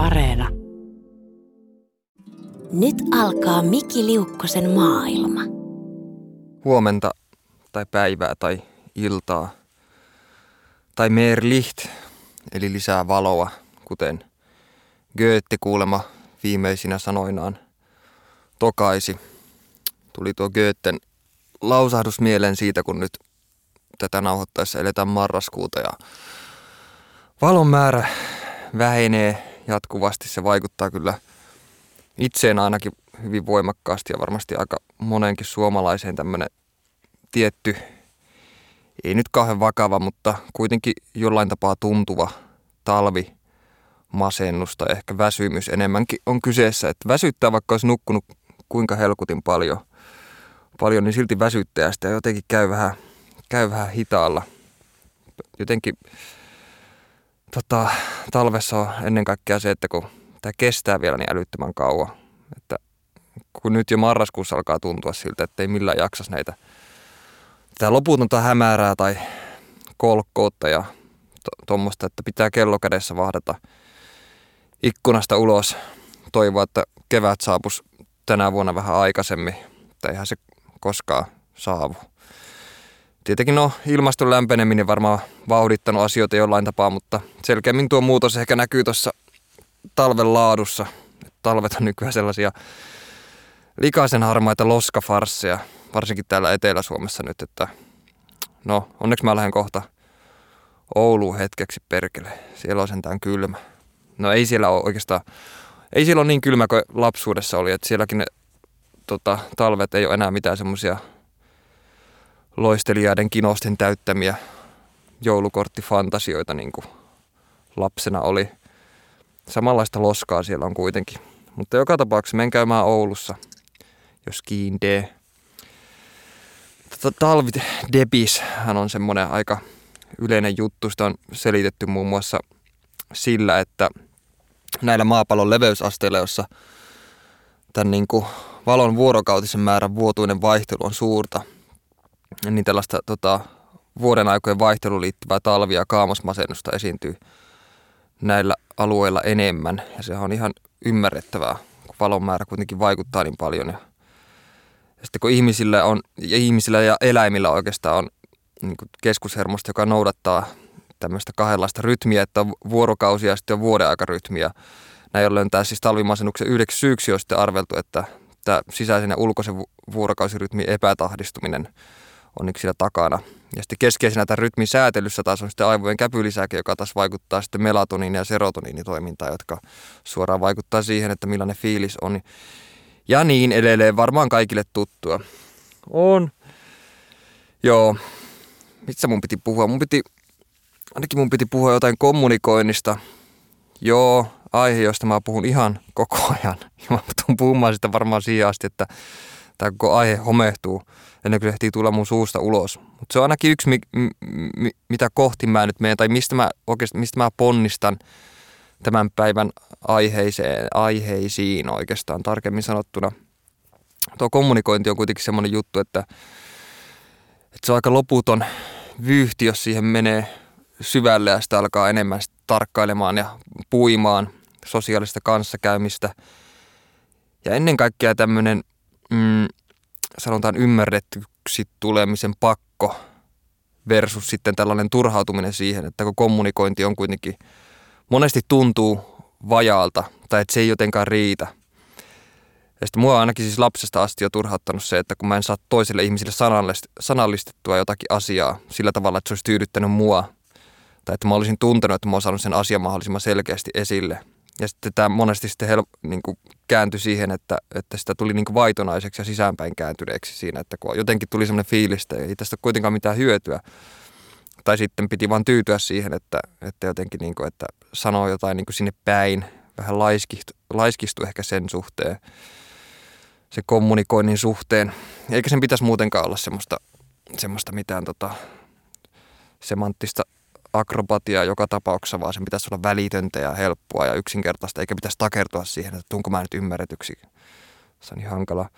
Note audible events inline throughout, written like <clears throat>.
Areena. Nyt alkaa Miki Liukkosen maailma. Huomenta tai päivää tai iltaa tai mer licht, eli lisää valoa, kuten Goethe kuulema viimeisinä sanoinaan tokaisi. Tuli tuo Goethen lausahdus mieleen siitä, kun nyt tätä nauhoittaessa eletään marraskuuta ja valon määrä vähenee jatkuvasti. Se vaikuttaa kyllä itseen ainakin hyvin voimakkaasti ja varmasti aika monenkin suomalaiseen tämmöinen tietty, ei nyt kauhean vakava, mutta kuitenkin jollain tapaa tuntuva talvi masennus tai ehkä väsymys enemmänkin on kyseessä. Että väsyttää, vaikka olisi nukkunut kuinka helkutin paljon, paljon niin silti väsyttää ja sitä jotenkin käy vähän, käy vähän hitaalla. Jotenkin tota, talvessa on ennen kaikkea se, että kun tämä kestää vielä niin älyttömän kauan, että kun nyt jo marraskuussa alkaa tuntua siltä, että ei millään jaksas näitä tämä loputonta hämärää tai kolkkoutta ja tuommoista, että pitää kello kädessä vahdata ikkunasta ulos. Toivoa, että kevät saapus tänä vuonna vähän aikaisemmin, tai eihän se koskaan saavu. Tietenkin no, ilmaston lämpeneminen varmaan vauhdittanut asioita jollain tapaa, mutta selkeämmin tuo muutos ehkä näkyy tuossa talven laadussa. Talvet on nykyään sellaisia likaisen harmaita loskafarsseja, varsinkin täällä Etelä-Suomessa nyt, että no onneksi mä lähden kohta Ouluun hetkeksi perkele. Siellä on sentään kylmä. No ei siellä ole oikeastaan, ei siellä ole niin kylmä kuin lapsuudessa oli, että sielläkin ne tota, talvet ei ole enää mitään semmoisia loistelijaiden kinosten täyttämiä joulukorttifantasioita niin kuin lapsena oli. Samanlaista loskaa siellä on kuitenkin. Mutta joka tapauksessa menen käymään Oulussa, jos kiintee. Tota, talvit debis hän on semmoinen aika yleinen juttu. Sitä on selitetty muun muassa sillä, että näillä maapallon leveysasteilla, jossa tämän niin kuin valon vuorokautisen määrän vuotuinen vaihtelu on suurta, niin tällaista tota, vuoden aikojen vaihteluun liittyvää talvia ja kaamosmasennusta esiintyy näillä alueilla enemmän. Ja se on ihan ymmärrettävää, kun valon määrä kuitenkin vaikuttaa niin paljon. Ja, ja sitten kun ihmisillä, on, ja ihmisillä ja eläimillä oikeastaan on niin keskushermosto, joka noudattaa tämmöistä kahdenlaista rytmiä, että on vuorokausi ja sitten on vuoden aikarytmiä. Näin ollen tämä siis talvimasennuksen yhdeksi syyksi on sitten arveltu, että tämä sisäisen ja ulkoisen vuorokausirytmin epätahdistuminen on niin siellä takana. Ja sitten keskeisenä tämän rytmin säätelyssä taas on sitten aivojen käpylisäke, joka taas vaikuttaa sitten melatoniini- ja serotoniinitoimintaan, jotka suoraan vaikuttaa siihen, että millainen fiilis on. Ja niin edelleen, varmaan kaikille tuttua. On. Joo. Mistä mun piti puhua? Mun piti, ainakin mun piti puhua jotain kommunikoinnista. Joo, aihe, josta mä puhun ihan koko ajan. Ja <laughs> mä tuun puhumaan sitä varmaan siihen asti, että tämä koko aihe homehtuu ennen kuin se ehtii tulla mun suusta ulos. Mutta se on ainakin yksi, mi, mi, mitä kohti mä nyt menen, tai mistä mä, oikeasti, mistä mä ponnistan tämän päivän aiheiseen, aiheisiin oikeastaan tarkemmin sanottuna. Tuo kommunikointi on kuitenkin semmoinen juttu, että, että se on aika loputon vyyhti, jos siihen menee syvälle ja sitä alkaa enemmän tarkkailemaan ja puimaan sosiaalista kanssakäymistä. Ja ennen kaikkea tämmöinen mm, sanotaan ymmärrettyksi tulemisen pakko versus sitten tällainen turhautuminen siihen, että kun kommunikointi on kuitenkin monesti tuntuu vajaalta tai että se ei jotenkaan riitä. Ja sitten mua ainakin siis lapsesta asti jo turhauttanut se, että kun mä en saa toiselle ihmisille sanallistettua jotakin asiaa sillä tavalla, että se olisi tyydyttänyt mua, tai että mä olisin tuntenut, että mä oon saanut sen asian mahdollisimman selkeästi esille, ja sitten tämä monesti sitten hel, niin kuin kääntyi siihen, että, että sitä tuli niin vaitonaiseksi ja sisäänpäin kääntyneeksi siinä, että kun jotenkin tuli semmoinen fiilis, että ei tästä ole kuitenkaan mitään hyötyä. Tai sitten piti vaan tyytyä siihen, että, että jotenkin niin kuin, että sanoo jotain niin kuin sinne päin, vähän laiskistu, laiskistu ehkä sen suhteen, se kommunikoinnin suhteen. Eikä sen pitäisi muutenkaan olla semmoista, semmoista mitään tota, semanttista akrobatiaa joka tapauksessa, vaan sen pitäisi olla välitöntä ja helppoa ja yksinkertaista, eikä pitäisi takertua siihen, että tunko mä nyt ymmärretyksi. Se on niin hankala.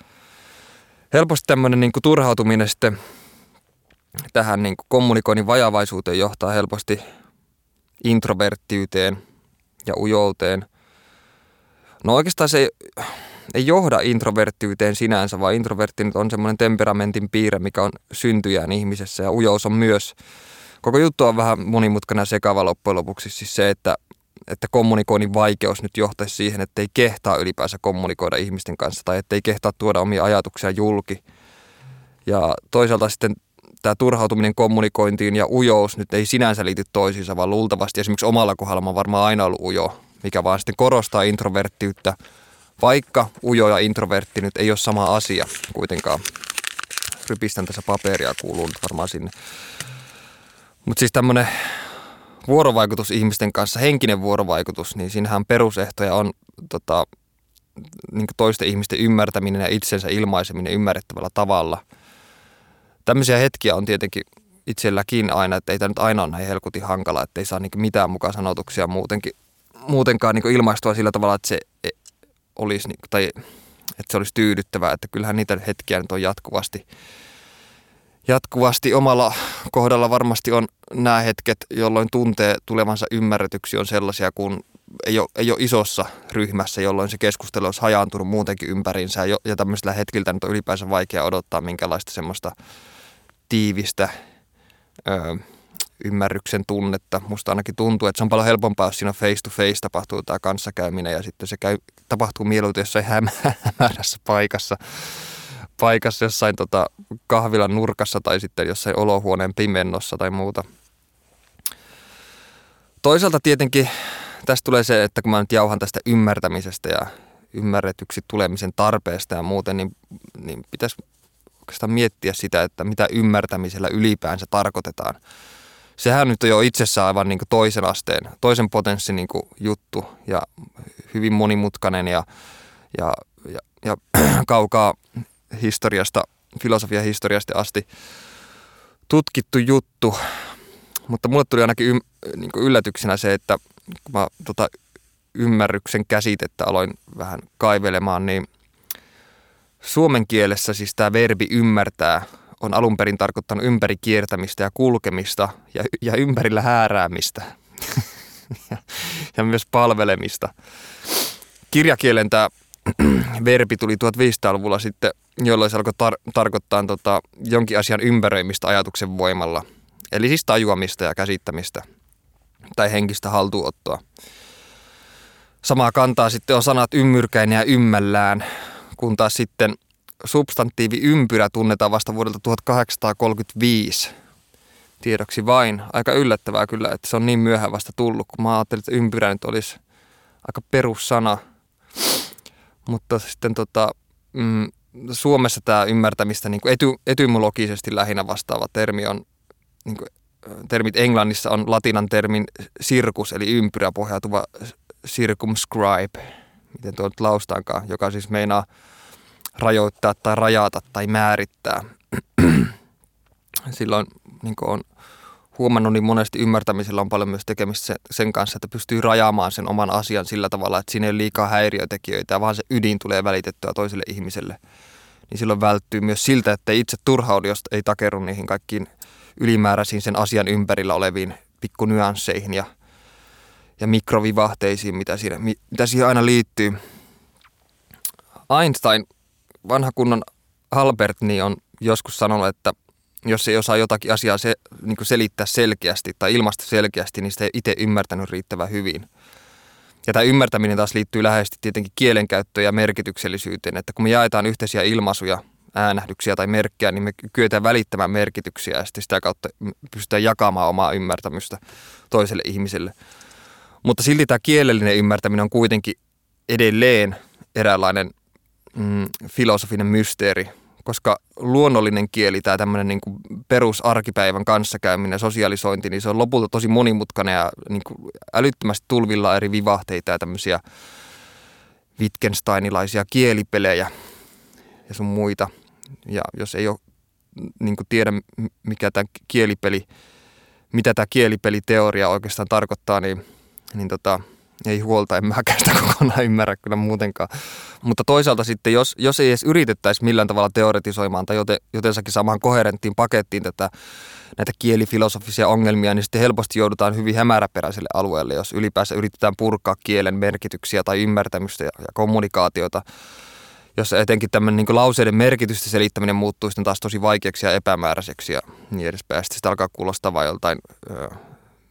Helposti tämmöinen niin kuin turhautuminen sitten tähän niin kuin kommunikoinnin vajavaisuuteen johtaa helposti introverttiyteen ja ujouteen. No oikeastaan se ei, ei johda introverttiyteen sinänsä, vaan introvertti on semmoinen temperamentin piirre, mikä on syntyjään ihmisessä ja ujous on myös. Koko juttu on vähän monimutkainen sekava loppujen lopuksi siis se, että, että kommunikoinnin vaikeus nyt johtaisi siihen, että ei kehtaa ylipäänsä kommunikoida ihmisten kanssa tai että ei kehtaa tuoda omia ajatuksia julki. Ja toisaalta sitten tämä turhautuminen kommunikointiin ja ujous nyt ei sinänsä liity toisiinsa, vaan luultavasti esimerkiksi omalla kohdalla on varmaan aina ollut ujo, mikä vaan sitten korostaa introverttiyttä, vaikka ujo ja introvertti nyt ei ole sama asia kuitenkaan. Rypistän tässä paperia, kuuluu nyt varmaan sinne. Mutta siis tämmöinen vuorovaikutus ihmisten kanssa, henkinen vuorovaikutus, niin siinähän perusehtoja on tota, niin toisten ihmisten ymmärtäminen ja itsensä ilmaiseminen ymmärrettävällä tavalla – tämmöisiä hetkiä on tietenkin itselläkin aina, että ei tämä nyt aina ole näin helkutin hankala, että ei saa niin mitään mukaan sanotuksia muutenkin, muutenkaan niin ilmaistua sillä tavalla, että se e, olisi, niin, tai että se olisi tyydyttävää, että kyllähän niitä hetkiä nyt on jatkuvasti, jatkuvasti omalla kohdalla varmasti on nämä hetket, jolloin tuntee tulevansa ymmärretyksi on sellaisia, kun ei ole, ei ole isossa ryhmässä, jolloin se keskustelu olisi hajaantunut muutenkin ympärinsä ja, ja tämmöisillä hetkiltä nyt on ylipäänsä vaikea odottaa minkälaista semmoista tiivistä ö, ymmärryksen tunnetta. Musta ainakin tuntuu, että se on paljon helpompaa, jos siinä face to face tapahtuu tämä kanssakäyminen ja sitten se käy, tapahtuu mieluiten jossain <laughs> hämärässä paikassa, paikassa jossain tota, kahvilan nurkassa tai sitten jossain olohuoneen pimennossa tai muuta. Toisaalta tietenkin tästä tulee se, että kun mä nyt jauhan tästä ymmärtämisestä ja ymmärretyksi tulemisen tarpeesta ja muuten, niin, niin pitäisi oikeastaan miettiä sitä, että mitä ymmärtämisellä ylipäänsä tarkoitetaan. Sehän nyt on jo itsessään aivan niin toisen asteen, toisen potenssin niin juttu ja hyvin monimutkainen ja, ja, ja, ja <clears throat> kaukaa historiasta, filosofian historiasta asti tutkittu juttu. Mutta mulle tuli ainakin ym, niin yllätyksenä se, että kun mä tota ymmärryksen käsitettä aloin vähän kaivelemaan, niin – Suomen kielessä siis tämä verbi ymmärtää on alun perin tarkoittanut ympäri kiertämistä ja kulkemista ja, ja ympärillä hääräämistä <laughs> ja, ja myös palvelemista. Kirjakielen tämä <clears throat> verbi tuli 1500-luvulla sitten, jolloin se alkoi tar- tarkoittaa tota, jonkin asian ympäröimistä ajatuksen voimalla. Eli siis tajuamista ja käsittämistä tai henkistä haltuottoa. Samaa kantaa sitten on sanat ymmyrkäinen ja ymmällään, kun taas sitten substantiivi ympyrä tunnetaan vasta vuodelta 1835. Tiedoksi vain. Aika yllättävää kyllä, että se on niin myöhään vasta tullut, kun mä ajattelin, että ympyrä nyt olisi aika perussana. Mutta sitten tota, mm, Suomessa tämä ymmärtämistä niin ety, etymologisesti lähinnä vastaava termi on, niin kuin, termit Englannissa on latinan termin sirkus, eli ympyrä pohjautuva circumscribe, miten tuo nyt laustaankaan, joka siis meinaa rajoittaa tai rajata tai määrittää. <clears throat> Silloin niin on huomannut, niin monesti ymmärtämisellä on paljon myös tekemistä sen kanssa, että pystyy rajaamaan sen oman asian sillä tavalla, että siinä ei ole liikaa häiriötekijöitä, vaan se ydin tulee välitettyä toiselle ihmiselle. Niin silloin välttyy myös siltä, että itse turhaudu, jos ei takeru niihin kaikkiin ylimääräisiin sen asian ympärillä oleviin pikkunyansseihin ja, ja mikrovivahteisiin, mitä, siinä, mitä siihen aina liittyy. Einstein vanha kunnon Albert niin on joskus sanonut, että jos ei osaa jotakin asiaa se, niin selittää selkeästi tai ilmaista selkeästi, niin sitä ei itse ymmärtänyt riittävän hyvin. Ja tämä ymmärtäminen taas liittyy läheisesti tietenkin kielenkäyttöön ja merkityksellisyyteen, että kun me jaetaan yhteisiä ilmaisuja, äänähdyksiä tai merkkejä, niin me kyetään välittämään merkityksiä ja sitten sitä kautta pystytään jakamaan omaa ymmärtämystä toiselle ihmiselle. Mutta silti tämä kielellinen ymmärtäminen on kuitenkin edelleen eräänlainen mm, filosofinen mysteeri, koska luonnollinen kieli, tämä tämmöinen niin kuin perusarkipäivän kanssakäyminen, sosialisointi, niin se on lopulta tosi monimutkainen ja niin kuin älyttömästi tulvilla eri vivahteita ja tämmöisiä Wittgensteinilaisia kielipelejä ja sun muita. Ja jos ei ole niin kuin tiedä, mikä tämä kielipeli, mitä tämä kielipeliteoria oikeastaan tarkoittaa, niin, niin tota, ei huolta, en mäkään sitä <laughs> kokonaan ymmärrä kyllä muutenkaan. Mutta toisaalta sitten, jos, jos ei edes yritettäisi millään tavalla teoretisoimaan tai joten, jotensakin samaan koherenttiin pakettiin tätä, näitä kielifilosofisia ongelmia, niin sitten helposti joudutaan hyvin hämäräperäiselle alueelle, jos ylipäänsä yritetään purkaa kielen merkityksiä tai ymmärtämystä ja, ja kommunikaatiota jossa etenkin tämmöinen niin lauseiden merkitystä selittäminen muuttuu sitten taas tosi vaikeaksi ja epämääräiseksi ja niin edespäin. Sitten sitä alkaa kuulostaa vain joltain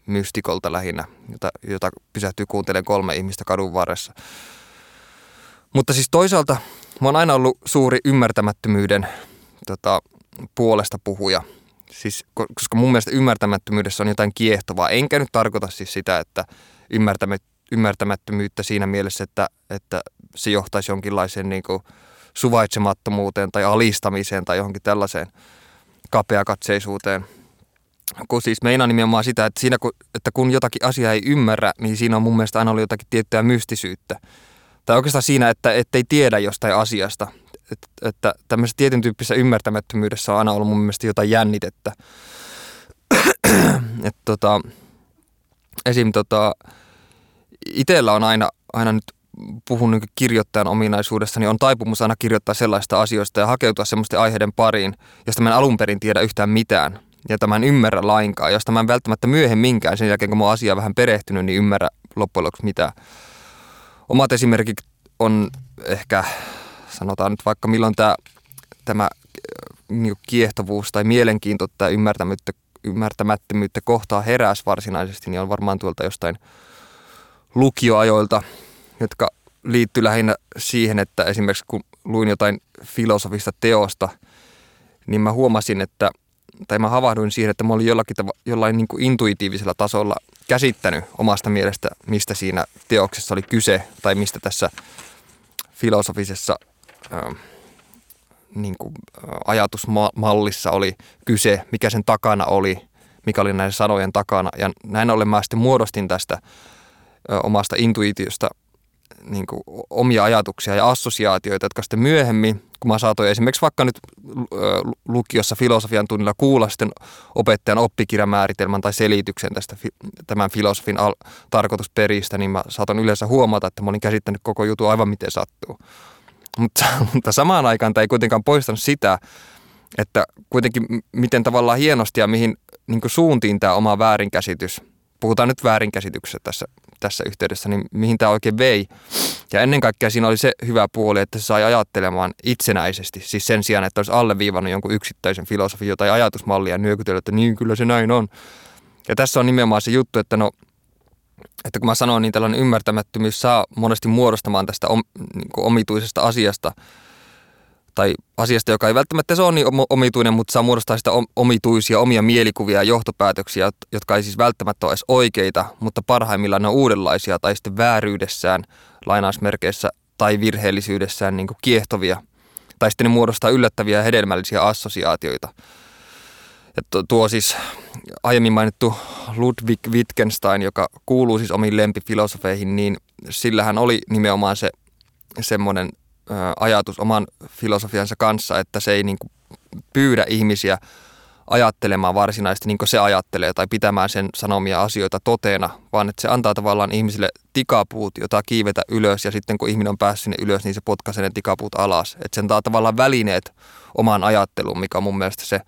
mystikolta lähinnä, jota, jota pysähtyy kuuntelemaan kolme ihmistä kadun varressa. Mutta siis toisaalta mä oon aina ollut suuri ymmärtämättömyyden tota, puolesta puhuja. Siis, koska mun mielestä ymmärtämättömyydessä on jotain kiehtovaa. Enkä nyt tarkoita siis sitä, että ymmärtämättömyyttä siinä mielessä, että, että se johtaisi jonkinlaiseen niin kuin suvaitsemattomuuteen tai alistamiseen tai johonkin tällaiseen kapeakatseisuuteen. Kun siis meinaa nimenomaan sitä, että, siinä, että kun jotakin asiaa ei ymmärrä, niin siinä on mun mielestä aina ollut jotakin tiettyä mystisyyttä. Tai oikeastaan siinä, että ei tiedä jostain asiasta. Että, että tämmöisessä tietyn tyyppisessä ymmärtämättömyydessä on aina ollut mun mielestä jotain jännitettä. <clears throat> että tota, esim. Tota, itsellä on aina, aina nyt puhun niin kirjoittajan ominaisuudessa, niin on taipumus aina kirjoittaa sellaista asioista ja hakeutua semmoisten aiheiden pariin, josta mä en alun perin tiedä yhtään mitään. Ja tämä en ymmärrä lainkaan, josta mä en välttämättä myöhemminkään sen jälkeen, kun mä oon asiaa vähän perehtynyt, niin ymmärrä loppujen lopuksi mitään. Omat esimerkit on ehkä, sanotaan nyt vaikka milloin tämä, tämä niin kiehtovuus tai mielenkiinto tai ymmärtämättömyyttä kohtaa heräs varsinaisesti, niin on varmaan tuolta jostain lukioajoilta, jotka liittyy lähinnä siihen, että esimerkiksi kun luin jotain filosofista teosta, niin mä huomasin, että, tai mä havahduin siihen, että mä olin jollakin tav- jollain niin kuin intuitiivisella tasolla käsittänyt omasta mielestä, mistä siinä teoksessa oli kyse, tai mistä tässä filosofisessa äh, niin kuin, äh, ajatusmallissa oli kyse, mikä sen takana oli, mikä oli näiden sanojen takana. Ja näin ollen mä sitten muodostin tästä omasta intuitiosta niin kuin omia ajatuksia ja assosiaatioita, jotka sitten myöhemmin, kun mä saatoin esimerkiksi vaikka nyt lukiossa filosofian tunnilla kuulla sitten opettajan oppikirjamääritelmän tai selityksen tästä tämän filosofin al- tarkoitusperistä, niin mä saatan yleensä huomata, että mä olin käsittänyt koko jutun aivan miten sattuu. Mutta, <laughs> mutta samaan aikaan tämä ei kuitenkaan poistanut sitä, että kuitenkin miten tavallaan hienosti ja mihin niin suuntiin tämä oma väärinkäsitys, puhutaan nyt väärinkäsityksestä tässä tässä yhteydessä, niin mihin tämä oikein vei. Ja ennen kaikkea siinä oli se hyvä puoli, että se sai ajattelemaan itsenäisesti, siis sen sijaan, että olisi alleviivannut jonkun yksittäisen filosofin tai ajatusmallia ja nyökytellyt, että niin kyllä se näin on. Ja tässä on nimenomaan se juttu, että no, että kun mä sanoin, niin tällainen ymmärtämättömyys saa monesti muodostamaan tästä om, niin omituisesta asiasta – tai asiasta, joka ei välttämättä se ole niin omituinen, mutta saa muodostaa sitä omituisia omia mielikuvia ja johtopäätöksiä, jotka ei siis välttämättä ole edes oikeita, mutta parhaimmillaan ne on uudenlaisia tai sitten vääryydessään lainausmerkeissä tai virheellisyydessään niin kiehtovia. Tai sitten ne muodostaa yllättäviä ja hedelmällisiä assosiaatioita. Ja tuo siis aiemmin mainittu Ludwig Wittgenstein, joka kuuluu siis omiin lempifilosofeihin, niin sillähän oli nimenomaan se semmoinen ajatus oman filosofiansa kanssa, että se ei niin kuin pyydä ihmisiä ajattelemaan varsinaisesti niin kuin se ajattelee tai pitämään sen sanomia asioita toteena, vaan että se antaa tavallaan ihmisille tikapuut, jota kiivetä ylös ja sitten kun ihminen on päässyt sinne ylös, niin se potkaisee ne tikapuut alas. Että se antaa tavallaan välineet omaan ajatteluun, mikä on mun mielestä se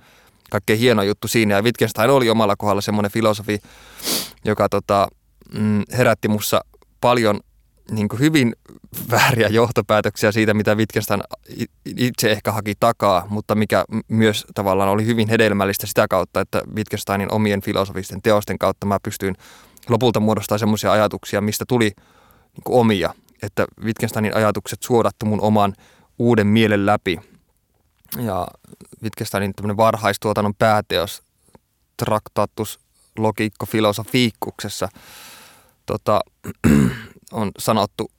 kaikkein hieno juttu siinä. Ja Wittgenstein oli omalla kohdalla semmoinen filosofi, joka tota, mm, herätti mussa paljon niin hyvin vääriä johtopäätöksiä siitä, mitä Wittgenstein itse ehkä haki takaa, mutta mikä myös tavallaan oli hyvin hedelmällistä sitä kautta, että Wittgensteinin omien filosofisten teosten kautta mä pystyin lopulta muodostamaan semmoisia ajatuksia, mistä tuli niin omia, että Wittgensteinin ajatukset suodattu mun oman uuden mielen läpi. Ja Wittgensteinin tämmöinen varhaistuotannon pääteos Traktatus logiikko filosofiikkuksessa tota, <clears throat> on sanottu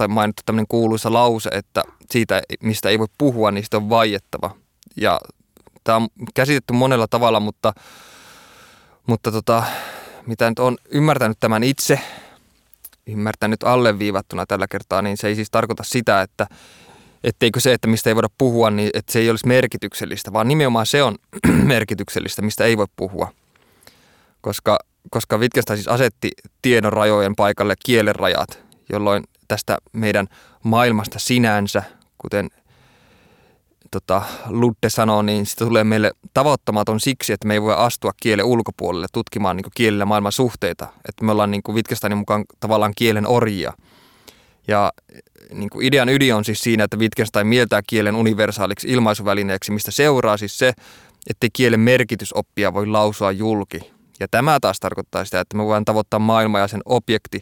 tai mainittu tämmöinen kuuluisa lause, että siitä, mistä ei voi puhua, niin sitä on vaiettava. Ja tämä on käsitetty monella tavalla, mutta, mutta tota, mitä nyt on ymmärtänyt tämän itse, ymmärtänyt alleviivattuna tällä kertaa, niin se ei siis tarkoita sitä, että etteikö se, että mistä ei voida puhua, niin että se ei olisi merkityksellistä, vaan nimenomaan se on <clears throat> merkityksellistä, mistä ei voi puhua. Koska koska Wittgenstein siis asetti tiedon rajojen paikalle kielen rajat, jolloin tästä meidän maailmasta sinänsä, kuten tota, Ludde sanoo, niin sitä tulee meille tavoittamaton siksi, että me ei voi astua kielen ulkopuolelle tutkimaan niin kielellä maailman suhteita. Että me ollaan niin Wittgensteinin mukaan tavallaan kielen orjia. Ja niin kuin idean ydin on siis siinä, että Wittgenstein mieltää kielen universaaliksi ilmaisuvälineeksi, mistä seuraa siis se, että kielen merkitysoppia voi lausua julki. Ja tämä taas tarkoittaa sitä, että me voidaan tavoittaa maailma ja sen objekti,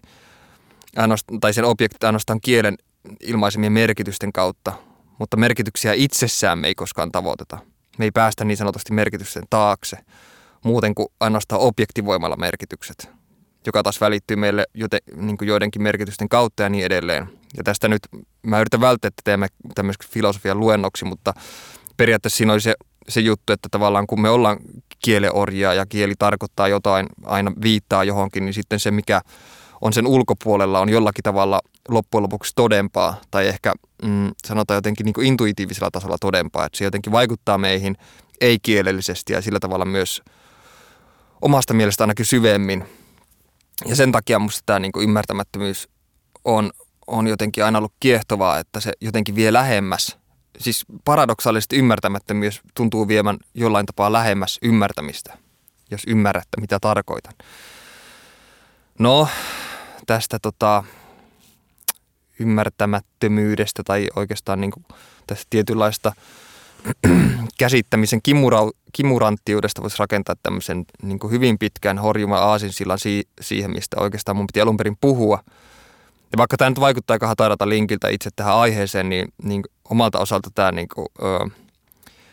tai sen objekti ainoastaan kielen ilmaisemien merkitysten kautta, mutta merkityksiä itsessään me ei koskaan tavoiteta. Me ei päästä niin sanotusti merkitysten taakse, muuten kuin ainoastaan objektivoimalla merkitykset, joka taas välittyy meille joten, niin joidenkin merkitysten kautta ja niin edelleen. Ja tästä nyt mä yritän välttää, että teemme tämmöisen filosofian luennoksi, mutta periaatteessa siinä oli se, se juttu, että tavallaan kun me ollaan kieleorjia ja kieli tarkoittaa jotain, aina viittaa johonkin, niin sitten se, mikä on sen ulkopuolella, on jollakin tavalla loppujen lopuksi todempaa tai ehkä mm, sanotaan jotenkin niin kuin intuitiivisella tasolla todempaa, että se jotenkin vaikuttaa meihin ei-kielellisesti ja sillä tavalla myös omasta mielestä ainakin syvemmin. Ja sen takia minusta tämä niin kuin ymmärtämättömyys on, on jotenkin aina ollut kiehtovaa, että se jotenkin vie lähemmäs. Siis paradoksaalisesti ymmärtämättömyys tuntuu viemään jollain tapaa lähemmäs ymmärtämistä, jos ymmärrätte mitä tarkoitan. No, tästä tota, ymmärtämättömyydestä tai oikeastaan niin kuin tästä tietynlaista <clears throat> käsittämisen kimura, kimuranttiudesta voisi rakentaa tämmöisen niin kuin hyvin pitkään horjuman aasinsillan si- siihen, mistä oikeastaan mun piti alun perin puhua. Ja vaikka tämä nyt vaikuttaa aika hatarata linkiltä itse tähän aiheeseen, niin, niin omalta osalta tämä niin kuin, ö,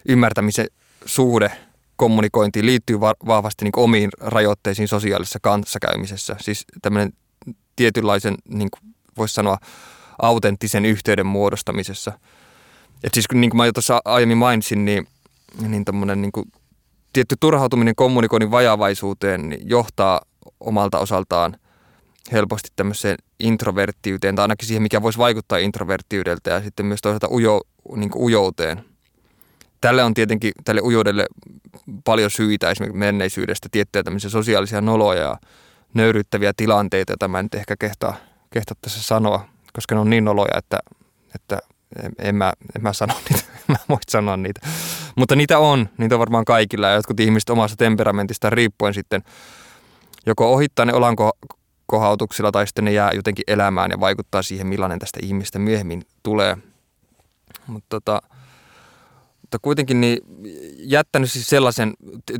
ymmärtämisen suhde kommunikointiin liittyy va- vahvasti niin omiin rajoitteisiin sosiaalisessa kanssakäymisessä. Siis tämmöinen tietynlaisen, niin voisi sanoa, autenttisen yhteyden muodostamisessa. Et siis niin kuin mä jo tuossa aiemmin mainitsin, niin, niin tämmöinen niin kuin tietty turhautuminen kommunikoinnin vajavaisuuteen niin johtaa omalta osaltaan helposti tämmöiseen introverttiyteen, tai ainakin siihen, mikä voisi vaikuttaa introverttiydeltä, ja sitten myös toisaalta ujo, niin ujouteen. Tälle on tietenkin, tälle ujoudelle paljon syitä esimerkiksi menneisyydestä, tiettyjä tämmöisiä sosiaalisia noloja ja nöyryttäviä tilanteita, joita mä en ehkä kehtaa, kehtaa tässä sanoa, koska ne on niin noloja, että, että en, mä, en mä sano niitä, <laughs> mä voin sanoa niitä. Mutta niitä on, niitä on varmaan kaikilla ja jotkut ihmiset omassa temperamentista riippuen sitten joko ohittaa ne olankohautuksilla tai sitten ne jää jotenkin elämään ja vaikuttaa siihen, millainen tästä ihmistä myöhemmin tulee. Mutta tota, mutta kuitenkin niin jättänyt siis sellaisen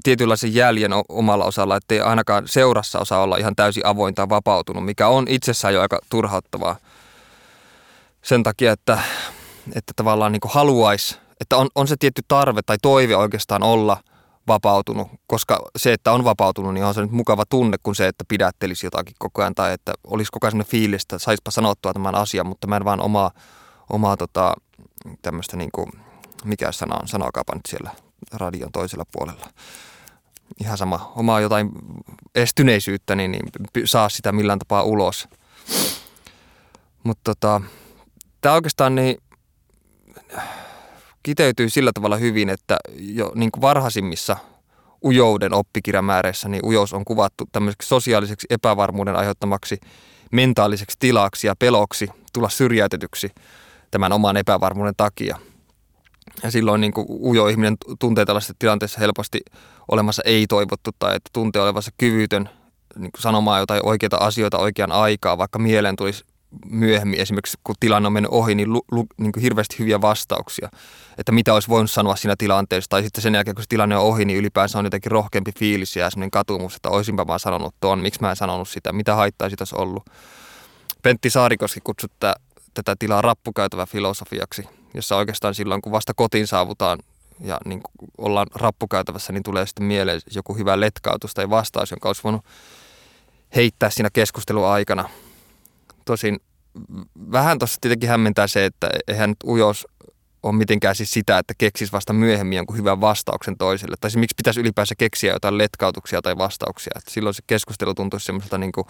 tietynlaisen jäljen omalla osalla, että ei ainakaan seurassa osaa olla ihan täysin avointa vapautunut, mikä on itsessään jo aika turhauttavaa. Sen takia, että, että tavallaan niin haluaisi, että on, on se tietty tarve tai toive oikeastaan olla vapautunut, koska se, että on vapautunut, niin on se nyt mukava tunne kuin se, että pidättelisi jotakin koko ajan tai että olisi koko ajan sellainen fiilis, että saispa sanottua tämän asian, mutta mä en vaan omaa, omaa tota, tämmöistä niin kuin, mikä sana on, sanokaapa nyt siellä radion toisella puolella. Ihan sama, omaa jotain estyneisyyttä, niin, niin saa sitä millään tapaa ulos. Mutta tota, tämä oikeastaan niin kiteytyy sillä tavalla hyvin, että jo niin kuin varhaisimmissa ujouden oppikirjamääreissä niin ujous on kuvattu tämmöiseksi sosiaaliseksi epävarmuuden aiheuttamaksi mentaaliseksi tilaksi ja peloksi tulla syrjäytetyksi tämän oman epävarmuuden takia – ja silloin niin kuin ujo ihminen tuntee tällaisessa tilanteessa helposti olemassa ei-toivottu tai että tuntee olevansa kyvytön niin kuin sanomaan jotain oikeita asioita oikean aikaa, vaikka mieleen tulisi myöhemmin. Esimerkiksi, kun tilanne on mennyt ohi, niin, lu, lu, niin kuin hirveästi hyviä vastauksia, että mitä olisi voinut sanoa siinä tilanteessa, tai sitten sen jälkeen, kun se tilanne on ohi, niin ylipäänsä on jotenkin rohkeampi fiilis ja sellainen katumus, että olisinpa vaan sanonut tuon, miksi mä en sanonut sitä, mitä haittaa siitä olisi ollut. Pentti Saarikoski kutsuttaa tätä tilaa rappukäytävä filosofiaksi, jossa oikeastaan silloin, kun vasta kotiin saavutaan ja niin ollaan rappukäytävässä, niin tulee sitten mieleen joku hyvä letkautus tai vastaus, jonka olisi voinut heittää siinä keskustelun aikana. Tosin vähän tuossa tietenkin hämmentää se, että eihän nyt ujous ole mitenkään siis sitä, että keksisi vasta myöhemmin jonkun hyvän vastauksen toiselle. Tai siis miksi pitäisi ylipäänsä keksiä jotain letkautuksia tai vastauksia. Että silloin se keskustelu tuntuisi semmoiselta niin kuin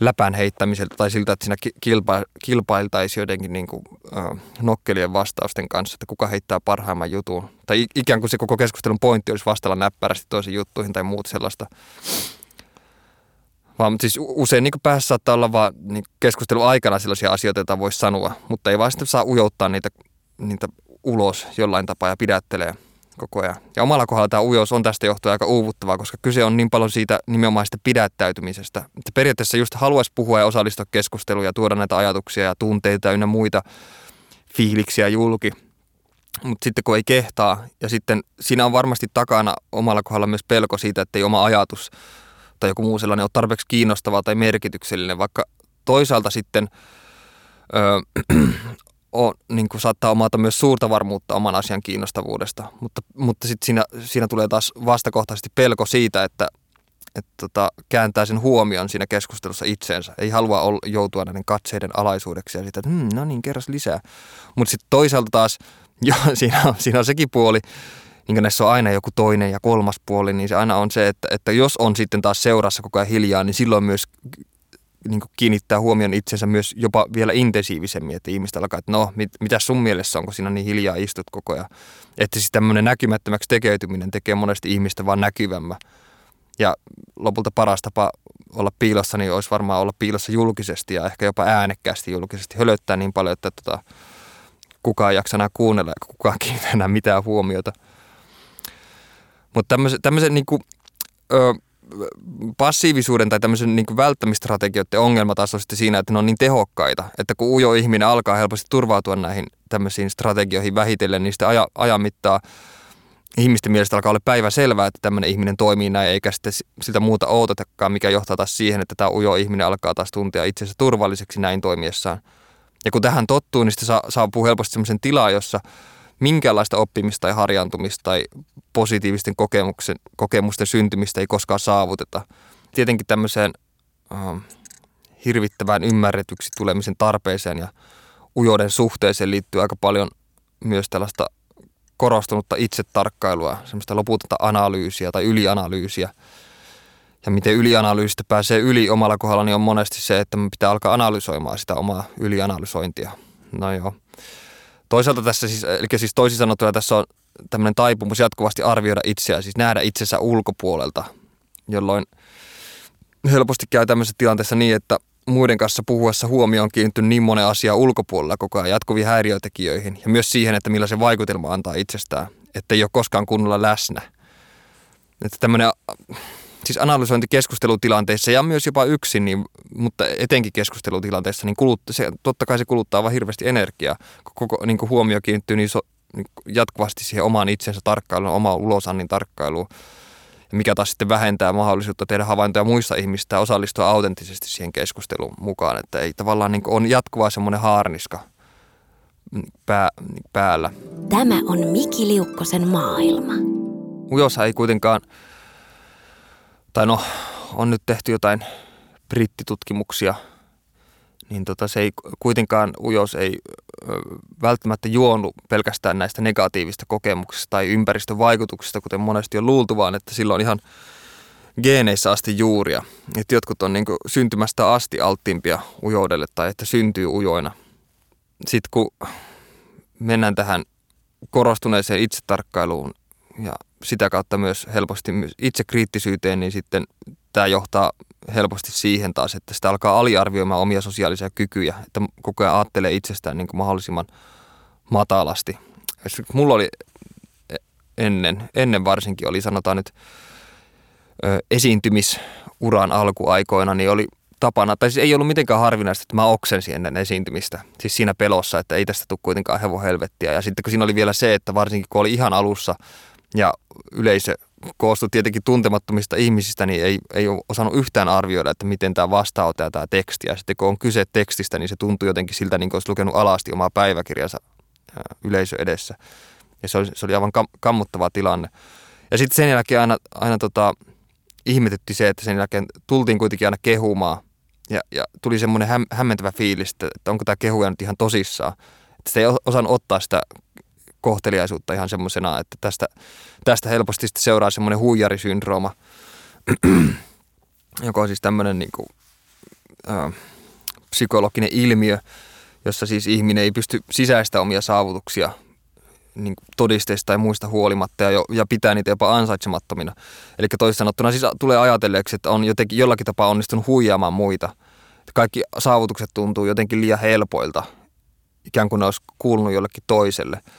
läpän heittämiseltä tai siltä, että siinä kilpa, kilpailtaisi jotenkin niin kuin, äh, nokkelien vastausten kanssa, että kuka heittää parhaimman jutun. Tai ikään kuin se koko keskustelun pointti olisi vastalla näppärästi toisiin juttuihin tai muut sellaista. Vaan siis usein niin päässä saattaa olla vaan niin keskustelun aikana sellaisia asioita, joita voisi sanoa, mutta ei vaan sitten saa ujouttaa niitä, niitä ulos jollain tapaa ja pidättelee koko ajan. Ja omalla kohdalla tämä ujous on tästä johtuen aika uuvuttavaa, koska kyse on niin paljon siitä nimenomaan sitä pidättäytymisestä. Että periaatteessa just haluaisi puhua ja osallistua keskusteluun ja tuoda näitä ajatuksia ja tunteita ynnä muita fiiliksiä julki. Mutta sitten kun ei kehtaa ja sitten siinä on varmasti takana omalla kohdalla myös pelko siitä, että ei oma ajatus tai joku muu sellainen ole tarpeeksi kiinnostava tai merkityksellinen, vaikka toisaalta sitten öö, on, niin kuin saattaa omata myös suurta varmuutta oman asian kiinnostavuudesta, mutta, mutta sitten siinä, siinä tulee taas vastakohtaisesti pelko siitä, että, että tota, kääntää sen huomion siinä keskustelussa itseensä. Ei halua olla, joutua näiden katseiden alaisuudeksi ja sitä, että hmm, no niin, kerras lisää. Mutta sitten toisaalta taas, <laughs> jo, siinä, on, siinä on sekin puoli, niin näissä on aina joku toinen ja kolmas puoli, niin se aina on se, että, että jos on sitten taas seurassa koko ajan hiljaa, niin silloin myös niin kiinnittää huomion itsensä myös jopa vielä intensiivisemmin, että ihmistä alkaa, että no, mit, mitä sun mielessä on, kun siinä niin hiljaa istut koko ajan. Että siis tämmöinen näkymättömäksi tekeytyminen tekee monesti ihmistä vaan näkyvämmä. Ja lopulta paras tapa olla piilossa, niin olisi varmaan olla piilossa julkisesti ja ehkä jopa äänekkäästi julkisesti. Hölöttää niin paljon, että tota, kukaan ei jaksa enää kuunnella ja kukaan <laughs> kiinnittää enää mitään huomiota. Mutta tämmöisen, tämmöisen niin kuin, ö, passiivisuuden tai tämmöisen niin kuin välttämistrategioiden ongelma taas on sitten siinä, että ne on niin tehokkaita, että kun ujo ihminen alkaa helposti turvautua näihin tämmöisiin strategioihin vähitellen, niin sitten aja, ajan mittaa ihmisten mielestä alkaa olla päivä selvää, että tämmöinen ihminen toimii näin, eikä sitten siltä muuta outatakaan, mikä johtaa taas siihen, että tämä ujo ihminen alkaa taas tuntea itsensä turvalliseksi näin toimiessaan. Ja kun tähän tottuu, niin sitten saapuu helposti semmoisen tilaa, jossa minkäänlaista oppimista tai harjaantumista tai positiivisten kokemuksen, kokemusten syntymistä ei koskaan saavuteta. Tietenkin tämmöiseen äh, hirvittävään ymmärretyksi tulemisen tarpeeseen ja ujouden suhteeseen liittyy aika paljon myös tällaista korostunutta itsetarkkailua, semmoista loputonta analyysiä tai ylianalyysiä. Ja miten ylianalyysistä pääsee yli omalla kohdalla, niin on monesti se, että pitää alkaa analysoimaan sitä omaa ylianalysointia. No joo. Toisaalta tässä siis, eli siis toisin sanottuna tässä on tämmöinen taipumus jatkuvasti arvioida itseä, siis nähdä itsensä ulkopuolelta, jolloin helposti käy tämmöisessä tilanteessa niin, että muiden kanssa puhuessa huomio on kiinnittynyt niin monen asian ulkopuolella koko ajan jatkuviin häiriötekijöihin ja myös siihen, että millaisen vaikutelma antaa itsestään, että ei ole koskaan kunnolla läsnä. Että tämmöinen siis analysointi keskustelutilanteissa ja myös jopa yksin, niin, mutta etenkin keskustelutilanteessa, niin kulut, se, totta kai se kuluttaa vaan hirveästi energiaa. Koko niin kuin huomio kiinnittyy niin, so, niin jatkuvasti siihen omaan itsensä tarkkailuun, omaan ulosannin tarkkailuun, mikä taas sitten vähentää mahdollisuutta tehdä havaintoja muista ihmistä ja osallistua autenttisesti siihen keskusteluun mukaan. Että ei tavallaan niin on jatkuva semmoinen haarniska pää, päällä. Tämä on Miki Liukkosen maailma. Ujossa ei kuitenkaan tai no on nyt tehty jotain brittitutkimuksia, niin tota, se ei kuitenkaan ujous ei välttämättä juonut pelkästään näistä negatiivista kokemuksista tai ympäristövaikutuksista, kuten monesti on luultu, vaan että silloin ihan geeneissä asti juuria. Että jotkut on niin syntymästä asti alttiimpia ujoudelle tai että syntyy ujoina. Sitten kun mennään tähän korostuneeseen itsetarkkailuun ja sitä kautta myös helposti myös itsekriittisyyteen, niin sitten tämä johtaa helposti siihen taas, että sitä alkaa aliarvioimaan omia sosiaalisia kykyjä, että koko ajan ajattelee itsestään niin kuin mahdollisimman matalasti. Mulla oli ennen, ennen varsinkin oli sanotaan nyt esiintymisuran alkuaikoina, niin oli tapana, tai siis ei ollut mitenkään harvinaista, että mä oksensin ennen esiintymistä. Siis siinä pelossa, että ei tästä tule kuitenkaan hevo helvettiä. Ja sitten kun siinä oli vielä se, että varsinkin kun oli ihan alussa ja yleisö koostui tietenkin tuntemattomista ihmisistä, niin ei, ei ole osannut yhtään arvioida, että miten tämä vastaanottaa tämä teksti. Ja sitten kun on kyse tekstistä, niin se tuntuu jotenkin siltä, niin kuin olisi lukenut alasti omaa päiväkirjansa yleisö edessä. Ja se oli, se oli aivan kam, kammuttava tilanne. Ja sitten sen jälkeen aina, aina tota, ihmetytti se, että sen jälkeen tultiin kuitenkin aina kehumaan. Ja, ja tuli semmoinen häm, hämmentävä fiilis, että, että onko tämä kehuja nyt ihan tosissaan. Että se ei osannut ottaa sitä kohteliaisuutta ihan semmoisena, että tästä, tästä helposti seuraa semmoinen huijarisyndrooma, <clears throat> joka on siis tämmöinen niin kuin, äh, psykologinen ilmiö, jossa siis ihminen ei pysty sisäistä omia saavutuksia niin todisteista tai muista huolimatta ja, jo, ja pitää niitä jopa ansaitsemattomina. Eli toisin sanottuna siis tulee ajatelleeksi, että on jotenkin jollakin tapaa onnistunut huijaamaan muita. Kaikki saavutukset tuntuu jotenkin liian helpoilta, ikään kuin ne olisi kuulunut jollekin toiselle –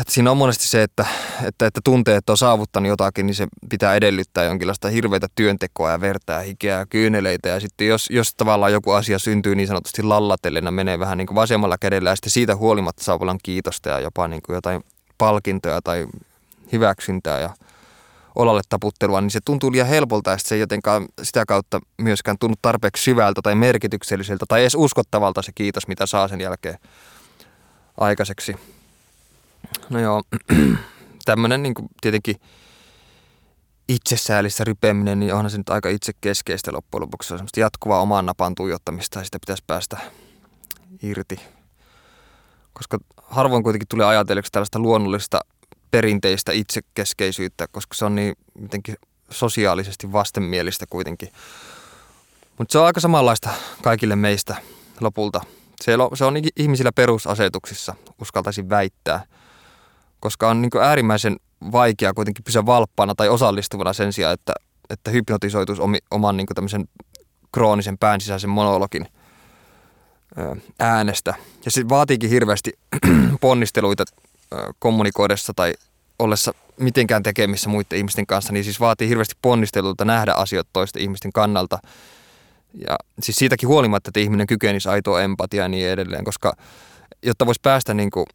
että siinä on monesti se, että, että, että tuntee, että on saavuttanut jotakin, niin se pitää edellyttää jonkinlaista hirveitä työntekoa ja vertaa hikeä ja kyyneleitä. Ja sitten jos, jos tavallaan joku asia syntyy niin sanotusti lallatellena, menee vähän niin kuin vasemmalla kädellä ja sitten siitä huolimatta saa paljon kiitosta ja jopa niin kuin jotain palkintoja tai hyväksyntää ja olalle taputtelua, niin se tuntuu liian helpolta ja se ei jotenkaan sitä kautta myöskään tunnu tarpeeksi syvältä tai merkitykselliseltä tai edes uskottavalta se kiitos, mitä saa sen jälkeen aikaiseksi. No joo, <clears throat> tämmöinen niin tietenkin itsesäälissä rypeminen, niin onhan se nyt aika itse keskeistä loppujen lopuksi. Se on semmoista jatkuvaa oman napan tuijottamista ja sitä pitäisi päästä irti. Koska harvoin kuitenkin tulee ajatelleeksi tällaista luonnollista perinteistä itsekeskeisyyttä, koska se on niin jotenkin sosiaalisesti vastenmielistä kuitenkin. Mutta se on aika samanlaista kaikille meistä lopulta. Se on, se on ihmisillä perusasetuksissa, uskaltaisin väittää – koska on niin äärimmäisen vaikea kuitenkin pysyä valppaana tai osallistuvana sen sijaan, että, että hypnotisoituisi omi, oman niin tämmöisen kroonisen pään sisäisen monologin äänestä. Ja se vaatiikin hirveästi <clears throat> ponnisteluita kommunikoidessa tai ollessa mitenkään tekemissä muiden ihmisten kanssa, niin siis vaatii hirveästi ponnisteluita nähdä asiat toisten ihmisten kannalta. Ja siis siitäkin huolimatta, että ihminen kykenisi aitoa empatiaa ja niin edelleen, koska jotta voisi päästä niin kuin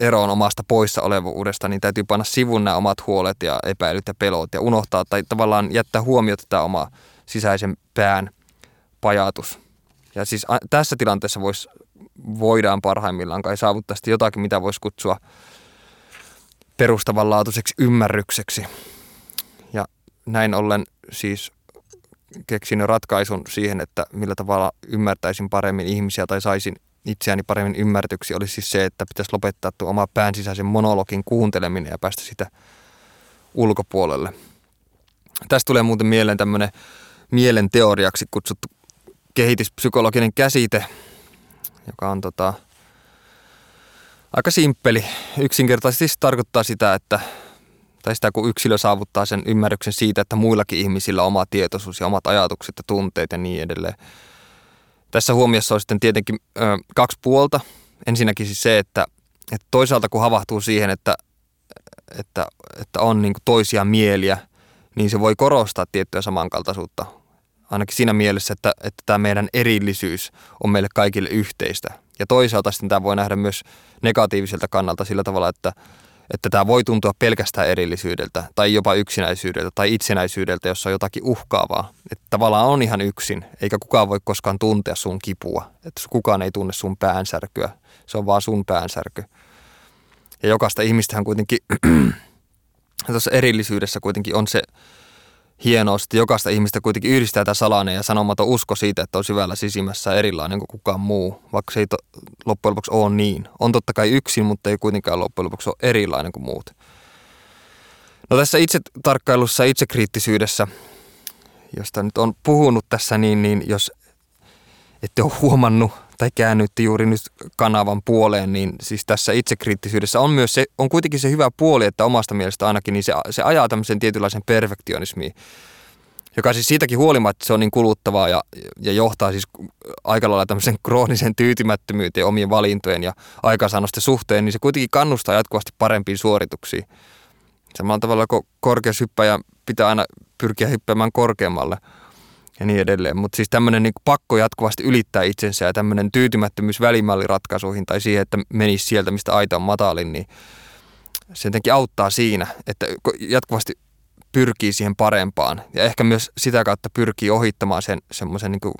eroon omasta poissa olevuudesta, niin täytyy panna sivun nämä omat huolet ja epäilyt ja pelot ja unohtaa tai tavallaan jättää huomiota tämä oma sisäisen pään pajatus. Ja siis tässä tilanteessa vois, voidaan parhaimmillaan kai saavuttaa sitten jotakin, mitä voisi kutsua perustavanlaatuiseksi ymmärrykseksi. Ja näin ollen siis keksin ratkaisun siihen, että millä tavalla ymmärtäisin paremmin ihmisiä tai saisin itseäni paremmin ymmärtyksi oli siis se, että pitäisi lopettaa tuo oma pään sisäisen monologin kuunteleminen ja päästä sitä ulkopuolelle. Tästä tulee muuten mieleen tämmöinen mielen teoriaksi kutsuttu kehityspsykologinen käsite, joka on tota, aika simppeli. Yksinkertaisesti se tarkoittaa sitä, että tai sitä kun yksilö saavuttaa sen ymmärryksen siitä, että muillakin ihmisillä on oma tietoisuus ja omat ajatukset ja tunteet ja niin edelleen – tässä huomiossa on sitten tietenkin ö, kaksi puolta. Ensinnäkin siis se, että, että toisaalta kun havahtuu siihen, että, että, että on niin toisia mieliä, niin se voi korostaa tiettyä samankaltaisuutta. Ainakin siinä mielessä, että, että tämä meidän erillisyys on meille kaikille yhteistä. Ja toisaalta sitten tämä voi nähdä myös negatiiviselta kannalta sillä tavalla, että, että tämä voi tuntua pelkästään erillisyydeltä tai jopa yksinäisyydeltä tai itsenäisyydeltä, jossa on jotakin uhkaavaa. Että tavallaan on ihan yksin, eikä kukaan voi koskaan tuntea sun kipua. Että kukaan ei tunne sun päänsärkyä, se on vaan sun päänsärky. Ja jokaista ihmistähän kuitenkin, <clears throat> tuossa erillisyydessä kuitenkin on se hienoa, että jokaista ihmistä kuitenkin yhdistää tämä salainen ja sanomaton usko siitä, että on syvällä sisimmässä erilainen kuin kukaan muu, vaikka se ei to, loppujen lopuksi ole niin. On totta kai yksin, mutta ei kuitenkaan loppujen lopuksi ole erilainen kuin muut. No tässä itse tarkkailussa, itsekriittisyydessä, josta nyt on puhunut tässä, niin, niin jos ette ole huomannut tai käännytti juuri nyt kanavan puoleen, niin siis tässä itsekriittisyydessä on myös se, on kuitenkin se hyvä puoli, että omasta mielestä ainakin, niin se, se ajaa tämmöisen tietynlaisen perfektionismiin, joka siis siitäkin huolimatta se on niin kuluttavaa ja, ja johtaa siis aika lailla tämmöisen kroonisen tyytymättömyyteen omien valintojen ja aikaansaannosten suhteen, niin se kuitenkin kannustaa jatkuvasti parempiin suorituksiin. Samalla tavalla kuin korkeushyppäjä pitää aina pyrkiä hyppäämään korkeammalle – ja niin edelleen. Mutta siis tämmöinen niin pakko jatkuvasti ylittää itsensä ja tämmöinen tyytymättömyys välimalliratkaisuihin tai siihen, että menisi sieltä, mistä aita on matalin, niin se jotenkin auttaa siinä, että jatkuvasti pyrkii siihen parempaan ja ehkä myös sitä kautta pyrkii ohittamaan sen semmoisen niin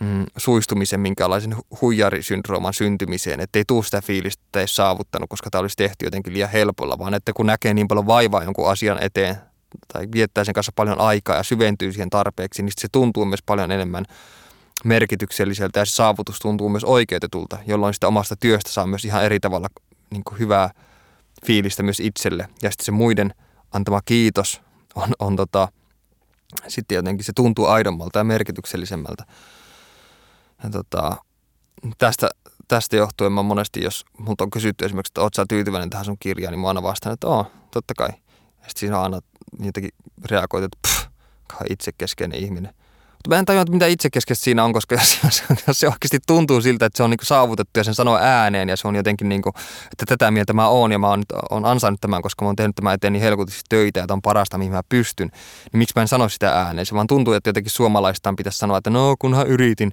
mm, suistumisen, minkälaisen huijarisyndrooman syntymiseen, että ei sitä fiilistä, että ei saavuttanut, koska tämä olisi tehty jotenkin liian helpolla, vaan että kun näkee niin paljon vaivaa jonkun asian eteen tai viettää sen kanssa paljon aikaa ja syventyy siihen tarpeeksi, niin se tuntuu myös paljon enemmän merkitykselliseltä ja se saavutus tuntuu myös oikeutetulta, jolloin sitä omasta työstä saa myös ihan eri tavalla niin kuin hyvää fiilistä myös itselle. Ja sitten se muiden antama kiitos on, on tota, sitten jotenkin se tuntuu aidommalta ja merkityksellisemmältä. Ja tota, tästä tästä johtuen mä monesti, jos multa on kysytty esimerkiksi, että oot sä tyytyväinen tähän sun kirjaan, niin mä aina vastaan, että oo, totta kai. Ja sitten siinä aina jotenkin reagoit, että pff, itsekeskeinen ihminen. Mutta mä en tajua, mitä itsekeskeistä siinä on, koska <laughs> jos, jos se oikeasti tuntuu siltä, että se on niinku saavutettu ja sen sanoo ääneen ja se on jotenkin, niinku, että tätä mieltä mä oon ja mä oon, oon ansainnut tämän, koska mä oon tehnyt tämän eteen niin helkutisesti töitä ja on parasta, mihin mä pystyn, niin miksi mä en sano sitä ääneen? Se vaan tuntuu, että jotenkin suomalaistaan pitäisi sanoa, että no kunhan yritin,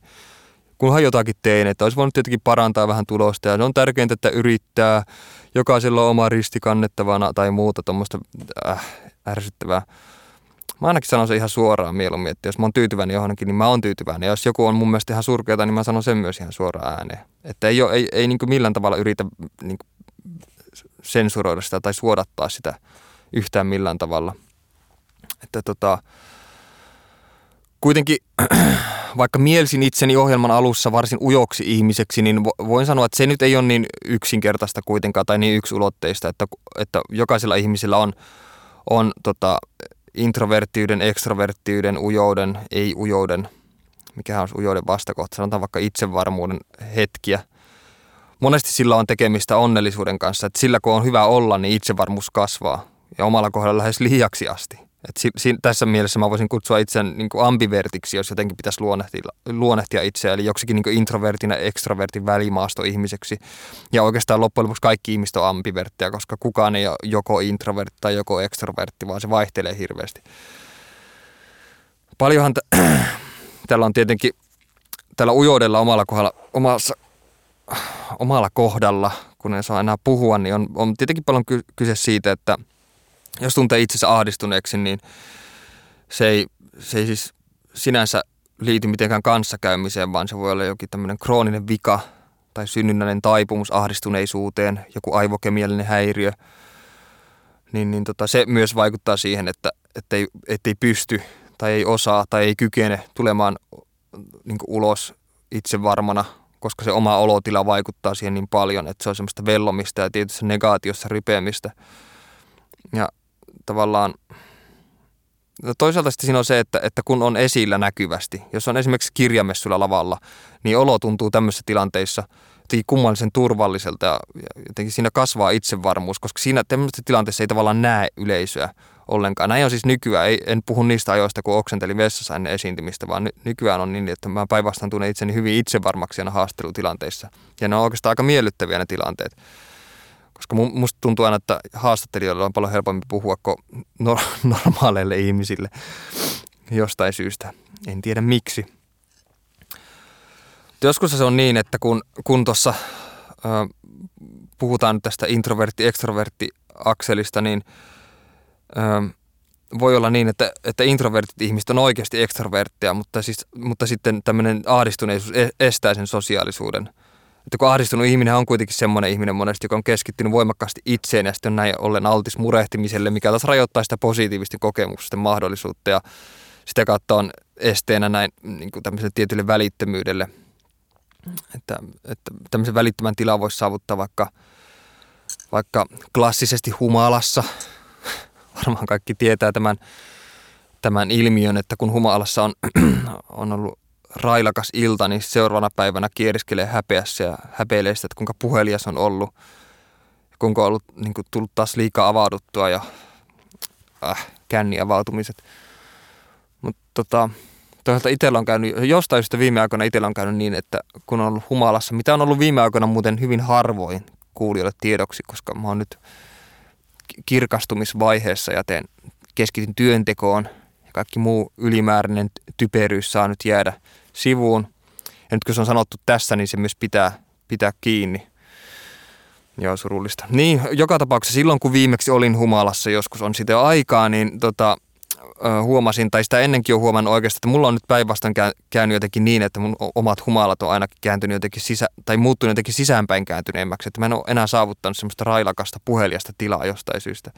kunhan jotakin tein, että olisi voinut jotenkin parantaa vähän tulosta ja se on tärkeintä, että yrittää, jokaisella on oma risti kannettavana tai muuta tuommoista äh, ärsyttävää Mä ainakin sanon se ihan suoraan mieluummin, että jos mä oon tyytyväinen johonkin, niin mä oon tyytyväinen. Ja jos joku on mun mielestä ihan surkeata, niin mä sanon sen myös ihan suoraan ääneen. Että ei, ole, ei, ei niin millään tavalla yritä niin sensuroida sitä tai suodattaa sitä yhtään millään tavalla. Että tota, kuitenkin <clears throat> vaikka mielsin itseni ohjelman alussa varsin ujoksi ihmiseksi, niin voin sanoa, että se nyt ei ole niin yksinkertaista kuitenkaan tai niin yksulotteista, että, että jokaisella ihmisellä on, on tota, introverttiyden, ekstroverttiyden, ujouden, ei-ujouden, mikä on ujouden vastakohta, sanotaan vaikka itsevarmuuden hetkiä. Monesti sillä on tekemistä onnellisuuden kanssa, että sillä kun on hyvä olla, niin itsevarmuus kasvaa ja omalla kohdalla lähes liiaksi asti. Et si, si, tässä mielessä mä voisin kutsua itseäni niin ambivertiksi, jos jotenkin pitäisi luonnehtia, luonnehtia itseä, eli joksikin niin introvertin ja extrovertin välimaasto ihmiseksi. Ja oikeastaan loppujen lopuksi kaikki ihmiset on ambiverttiä, koska kukaan ei ole joko introvertti tai joko extrovertti, vaan se vaihtelee hirveästi. Paljonhan t- <clears throat> tällä on tietenkin tällä ujoudella omalla kohdalla, omassa, omalla kohdalla, kun ei saa enää puhua, niin on, on tietenkin paljon kyse siitä, että – jos tuntee itsensä ahdistuneeksi, niin se ei, se ei siis sinänsä liity mitenkään kanssakäymiseen, vaan se voi olla jokin tämmöinen krooninen vika tai synnynnäinen taipumus ahdistuneisuuteen, joku aivokemiallinen häiriö, niin, niin tota, se myös vaikuttaa siihen, että ettei, ettei pysty tai ei osaa tai ei kykene tulemaan niin ulos itse varmana, koska se oma olotila vaikuttaa siihen niin paljon, että se on semmoista vellomista ja tietysti negaatiossa ripeämistä. Ja tavallaan No toisaalta sitten siinä on se, että, että kun on esillä näkyvästi, jos on esimerkiksi kirjamessuilla lavalla, niin olo tuntuu tämmöisissä tilanteissa jotenkin kummallisen turvalliselta ja jotenkin siinä kasvaa itsevarmuus, koska siinä tämmöisessä tilanteessa ei tavallaan näe yleisöä ollenkaan. Näin on siis nykyään, ei, en puhu niistä ajoista, kun oksentelin vessassa ennen esiintymistä, vaan ny, nykyään on niin, että mä päinvastoin tunnen itseni hyvin itsevarmaksi aina haastelutilanteissa. Ja ne on oikeastaan aika miellyttäviä ne tilanteet. Koska musta tuntuu aina, että haastattelijoilla on paljon helpompi puhua kuin <laughs> normaaleille ihmisille jostain syystä. En tiedä miksi. Joskus se on niin, että kun, kun tuossa puhutaan tästä introvertti-ekstrovertti-akselista, niin ö, voi olla niin, että, että introvertit ihmiset on oikeasti ekstrovertteja, mutta, siis, mutta sitten tämmöinen ahdistuneisuus e-, estää sen sosiaalisuuden – että kun ahdistunut ihminen on kuitenkin semmoinen ihminen monesti, joka on keskittynyt voimakkaasti itseen ja sitten on näin ollen altis murehtimiselle, mikä taas rajoittaa sitä positiivisten kokemusten mahdollisuutta ja sitä kautta on esteenä näin niin kuin tämmöiselle tietylle välittömyydelle. Että, että tämmöisen välittömän tilan voisi saavuttaa vaikka, vaikka klassisesti humalassa. Varmaan kaikki tietää tämän, tämän ilmiön, että kun humalassa on, <clears throat> on ollut railakas ilta, niin seuraavana päivänä kieriskelee häpeässä ja häpeilee sitä, että kuinka puhelias on ollut. Kuinka on ollut, niin kuin, tullut taas liikaa avauduttua ja äh, känniavautumiset. Mutta tota, toisaalta itsellä on käynyt, jostain syystä viime aikoina itsellä on käynyt niin, että kun on ollut humalassa, mitä on ollut viime aikoina muuten hyvin harvoin kuulijoille tiedoksi, koska mä oon nyt kirkastumisvaiheessa ja teen, keskityn työntekoon kaikki muu ylimääräinen typeryys saa nyt jäädä sivuun. Ja nyt kun se on sanottu tässä, niin se myös pitää, pitää kiinni. Joo, surullista. Niin, joka tapauksessa silloin, kun viimeksi olin humalassa, joskus on sitä aikaa, niin tota, huomasin, tai sitä ennenkin on huomannut oikeastaan, että mulla on nyt päinvastoin käynyt jotenkin niin, että mun omat humalat on ainakin kääntynyt jotenkin sisä, tai muuttunut jotenkin sisäänpäin kääntyneemmäksi, että mä en ole enää saavuttanut semmoista railakasta puheliasta tilaa jostain syystä.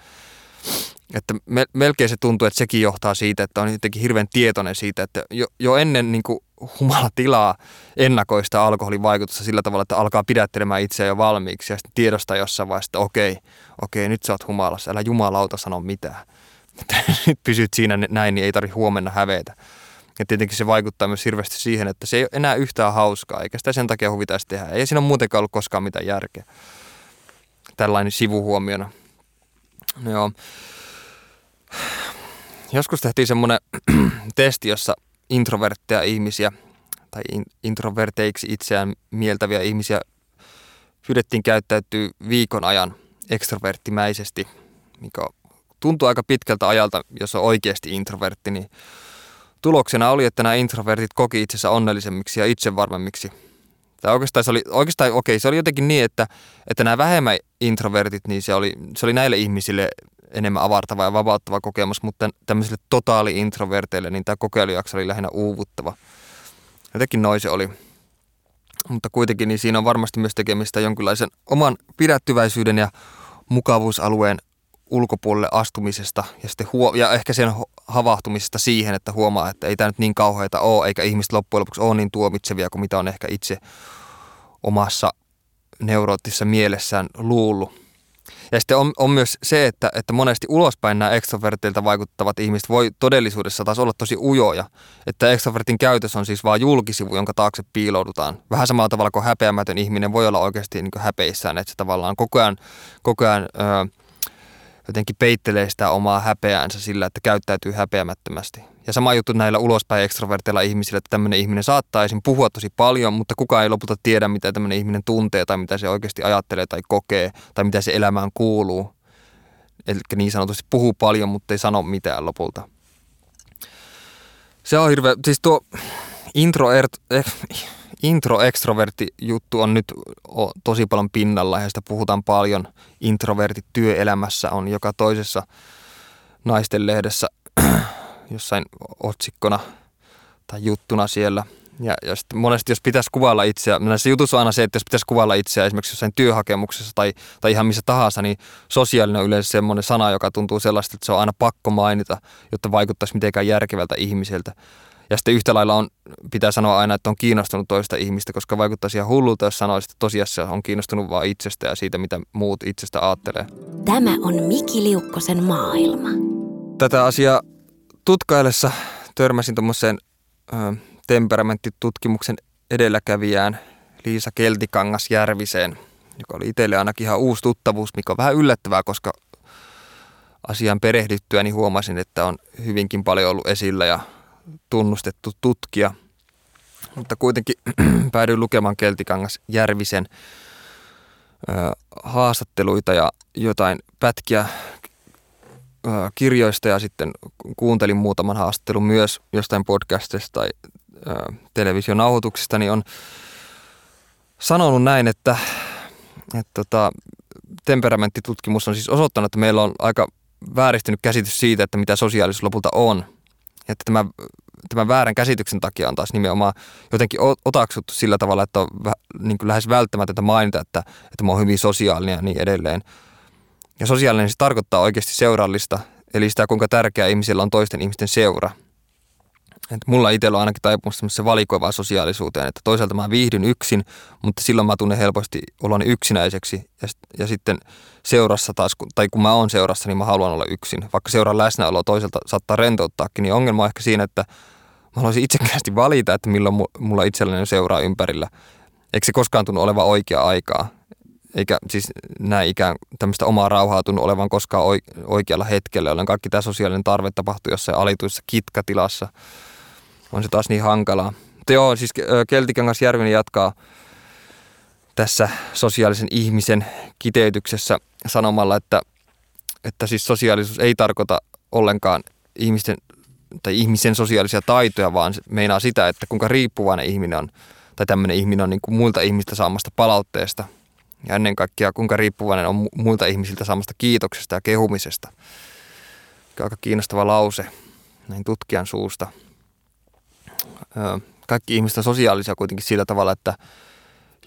Että me, melkein se tuntuu, että sekin johtaa siitä, että on jotenkin hirveän tietoinen siitä, että jo, jo ennen niin kuin humalatilaa ennakoista alkoholin vaikutusta sillä tavalla, että alkaa pidättelemään itseä jo valmiiksi ja sitten tiedostaa jossain vaiheessa, että okei, okei, nyt sä oot humalassa, älä jumalauta sano mitään. <laughs> Nyt pysyt siinä näin, niin ei tarvitse huomenna hävetä. Ja tietenkin se vaikuttaa myös hirveästi siihen, että se ei ole enää yhtään hauskaa, eikä sitä sen takia huvitaisi tehdä. Ei siinä ole muutenkaan ollut koskaan mitään järkeä. Tällainen sivuhuomiona. No joo. Joskus tehtiin semmoinen <clears throat> testi, jossa introvertteja ihmisiä tai introverteiksi itseään mieltäviä ihmisiä pyydettiin käyttäytyy viikon ajan ekstroverttimäisesti, mikä tuntuu aika pitkältä ajalta, jos on oikeasti introvertti, niin tuloksena oli, että nämä introvertit koki itsensä onnellisemmiksi ja itsevarmemmiksi. Tai oikeastaan se oli, oikeastaan, okei, se oli jotenkin niin, että, että nämä vähemmän introvertit, niin se oli, se oli näille ihmisille enemmän avartava ja vapauttava kokemus, mutta tämmöisille totaali-introverteille, niin tämä kokeilujakso oli lähinnä uuvuttava. Jotenkin noin se oli. Mutta kuitenkin niin siinä on varmasti myös tekemistä jonkinlaisen oman pidättyväisyyden ja mukavuusalueen ulkopuolelle astumisesta ja, sitten huo- ja ehkä sen havahtumisesta siihen, että huomaa, että ei tämä nyt niin kauheita ole, eikä ihmiset loppujen lopuksi ole niin tuomitsevia kuin mitä on ehkä itse omassa neuroottisessa mielessään luullut. Ja sitten on, on myös se, että, että monesti ulospäin nämä ekstrovertilta vaikuttavat ihmiset voi todellisuudessa taas olla tosi ujoja. Että ekstrovertin käytös on siis vain julkisivu, jonka taakse piiloudutaan. Vähän samalla tavalla kuin häpeämätön ihminen voi olla oikeasti niin häpeissään, että se tavallaan koko ajan, koko ajan jotenkin peittelee sitä omaa häpeäänsä sillä, että käyttäytyy häpeämättömästi. Ja sama juttu näillä ulospäin ekstroverteilla ihmisillä, että tämmöinen ihminen saattaa esim. puhua tosi paljon, mutta kukaan ei lopulta tiedä, mitä tämmöinen ihminen tuntee tai mitä se oikeasti ajattelee tai kokee tai mitä se elämään kuuluu. Eli niin sanotusti puhuu paljon, mutta ei sano mitään lopulta. Se on hirveä, siis tuo intro, eh, intro-extrovertti juttu on nyt tosi paljon pinnalla ja sitä puhutaan paljon. Introvertit työelämässä on joka toisessa naisten lehdessä <clears throat> jossain otsikkona tai juttuna siellä. Ja, ja sitten monesti jos pitäisi kuvailla itseä, näissä jutussa on aina se, että jos pitäisi kuvailla itseä esimerkiksi jossain työhakemuksessa tai, tai ihan missä tahansa, niin sosiaalinen on yleensä semmoinen sana, joka tuntuu sellaista, että se on aina pakko mainita, jotta vaikuttaisi mitenkään järkevältä ihmiseltä. Ja sitten yhtä lailla on, pitää sanoa aina, että on kiinnostunut toista ihmistä, koska vaikuttaisi ihan hullulta, jos sanoisi, että tosiasiassa on kiinnostunut vain itsestä ja siitä, mitä muut itsestä ajattelee. Tämä on Miki Liukkosen maailma. Tätä asiaa tutkaillessa törmäsin tuommoiseen temperamenttitutkimuksen edelläkävijään Liisa Keltikangas Järviseen, joka oli itselle ainakin ihan uusi tuttavuus, mikä on vähän yllättävää, koska asian perehdyttyä niin huomasin, että on hyvinkin paljon ollut esillä ja tunnustettu tutkija. Mutta kuitenkin <clears throat> päädyin lukemaan Keltikangas Järvisen ö, haastatteluita ja jotain pätkiä ö, kirjoista ja sitten kuuntelin muutaman haastattelun myös jostain podcastista tai ö, televisionauhoituksista, niin on sanonut näin, että, että tota, temperamenttitutkimus on siis osoittanut, että meillä on aika vääristynyt käsitys siitä, että mitä sosiaalisuus lopulta on – että tämä, tämän väärän käsityksen takia on taas nimenomaan jotenkin otaksuttu sillä tavalla, että on niin kuin lähes välttämätöntä mainita, että, että mä oon hyvin sosiaalinen ja niin edelleen. Ja sosiaalinen se tarkoittaa oikeasti seurallista, eli sitä kuinka tärkeää ihmisillä on toisten ihmisten seura – et mulla itsellä on ainakin taipumus se valikoivaan sosiaalisuuteen, että toisaalta mä viihdyn yksin, mutta silloin mä tunnen helposti oloni yksinäiseksi ja, ja sitten seurassa taas, tai kun mä oon seurassa, niin mä haluan olla yksin. Vaikka seuran läsnäolo toiselta saattaa rentouttaakin, niin ongelma on ehkä siinä, että mä haluaisin itsekkäästi valita, että milloin mulla itselläni seuraa ympärillä. Eikö se koskaan tunnu olevan oikea aikaa? Eikä siis näin ikään tämmöistä omaa rauhaa tunnu olevan koskaan oikealla hetkellä, jolloin kaikki tämä sosiaalinen tarve tapahtuu jossain alituissa kitkatilassa – on se taas niin hankalaa. Mutta joo, siis Keltikangas Järvinen jatkaa tässä sosiaalisen ihmisen kiteytyksessä sanomalla, että, että siis sosiaalisuus ei tarkoita ollenkaan ihmisten tai ihmisen sosiaalisia taitoja, vaan meinaa sitä, että kuinka riippuvainen ihminen on, tai tämmöinen ihminen on niin kuin muilta ihmistä saamasta palautteesta. Ja ennen kaikkea kuinka riippuvainen on muilta ihmisiltä saamasta kiitoksesta ja kehumisesta. Aika kiinnostava lause näin tutkijan suusta kaikki ihmiset on sosiaalisia kuitenkin sillä tavalla, että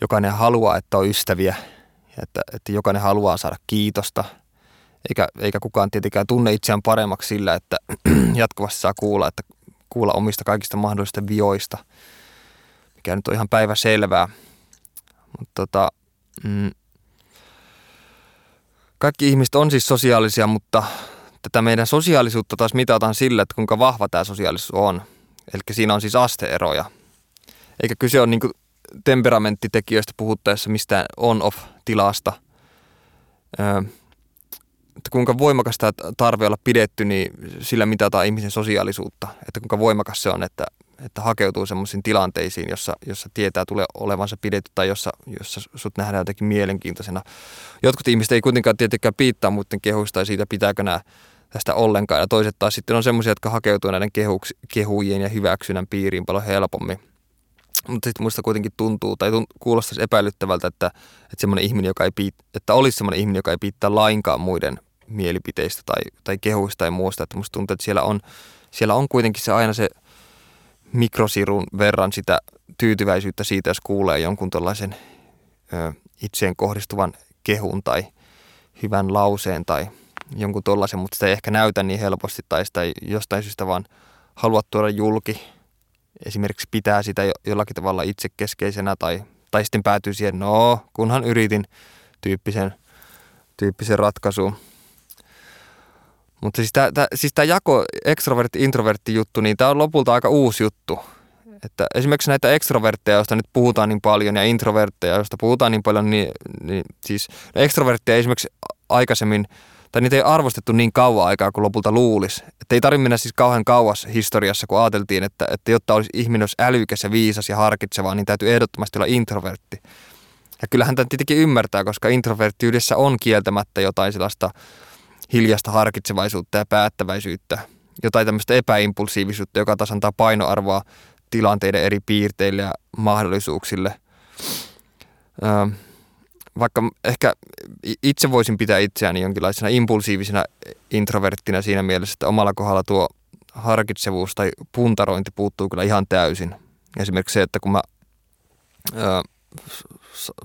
jokainen haluaa, että on ystäviä että, että jokainen haluaa saada kiitosta. Eikä, eikä kukaan tietenkään tunne itseään paremmaksi sillä, että <clears throat> jatkuvasti saa kuulla, että kuulla omista kaikista mahdollisista vioista, mikä nyt on ihan päivä selvää. Mutta tota, mm, kaikki ihmiset on siis sosiaalisia, mutta tätä meidän sosiaalisuutta taas mitataan sillä, että kuinka vahva tämä sosiaalisuus on. Eli siinä on siis asteeroja. Eikä kyse ole niin temperamentitekijöistä puhuttaessa mistään on-off-tilasta. Öö, että kuinka voimakas tämä tarve olla pidetty, niin sillä mitataan ihmisen sosiaalisuutta. Että kuinka voimakas se on, että, että hakeutuu sellaisiin tilanteisiin, jossa, jossa tietää tulee olevansa pidetty tai jossa, jossa sut nähdään jotenkin mielenkiintoisena. Jotkut ihmiset ei kuitenkaan tietenkään piittaa muiden kehuista tai siitä, pitääkö nämä tästä ollenkaan. Ja toiset taas sitten on sellaisia, jotka hakeutuu näiden kehuks, kehujen ja hyväksynnän piiriin paljon helpommin. Mutta sitten muista kuitenkin tuntuu tai tunt, kuulostaisi epäilyttävältä, että, että, ihminen, joka ei piit, että olisi semmoinen ihminen, joka ei piittaa lainkaan muiden mielipiteistä tai, tai kehuista tai muusta. Että musta tuntuu, että siellä on, siellä on kuitenkin se aina se mikrosirun verran sitä tyytyväisyyttä siitä, jos kuulee jonkun tällaisen itseen kohdistuvan kehun tai hyvän lauseen tai jonkun tollaisen, mutta sitä ei ehkä näytä niin helposti tai sitä jostain syystä vaan halua tuoda julki. Esimerkiksi pitää sitä jollakin tavalla itsekeskeisenä tai, tai sitten päätyy siihen, no kunhan yritin tyyppisen, tyyppisen ratkaisuun. Mutta siis tämä siis jako ekstrovertti-introvertti juttu, niin tämä on lopulta aika uusi juttu. Että esimerkiksi näitä ekstrovertteja, joista nyt puhutaan niin paljon, ja introvertteja, joista puhutaan niin paljon, niin, niin siis ekstrovertteja esimerkiksi aikaisemmin, tai niitä ei arvostettu niin kauan aikaa kuin lopulta luulisi. Että ei tarvitse mennä siis kauhean kauas historiassa, kun ajateltiin, että, että jotta olisi ihminen olisi älykäs ja viisas ja harkitseva, niin täytyy ehdottomasti olla introvertti. Ja kyllähän tämä tietenkin ymmärtää, koska introverttiydessä on kieltämättä jotain sellaista hiljasta harkitsevaisuutta ja päättäväisyyttä, jotain tämmöistä epäimpulsiivisuutta, joka taas antaa painoarvoa tilanteiden eri piirteille ja mahdollisuuksille. Vaikka ehkä itse voisin pitää itseäni jonkinlaisena impulsiivisena introverttina siinä mielessä, että omalla kohdalla tuo harkitsevuus tai puntarointi puuttuu kyllä ihan täysin. Esimerkiksi se, että kun mä ö,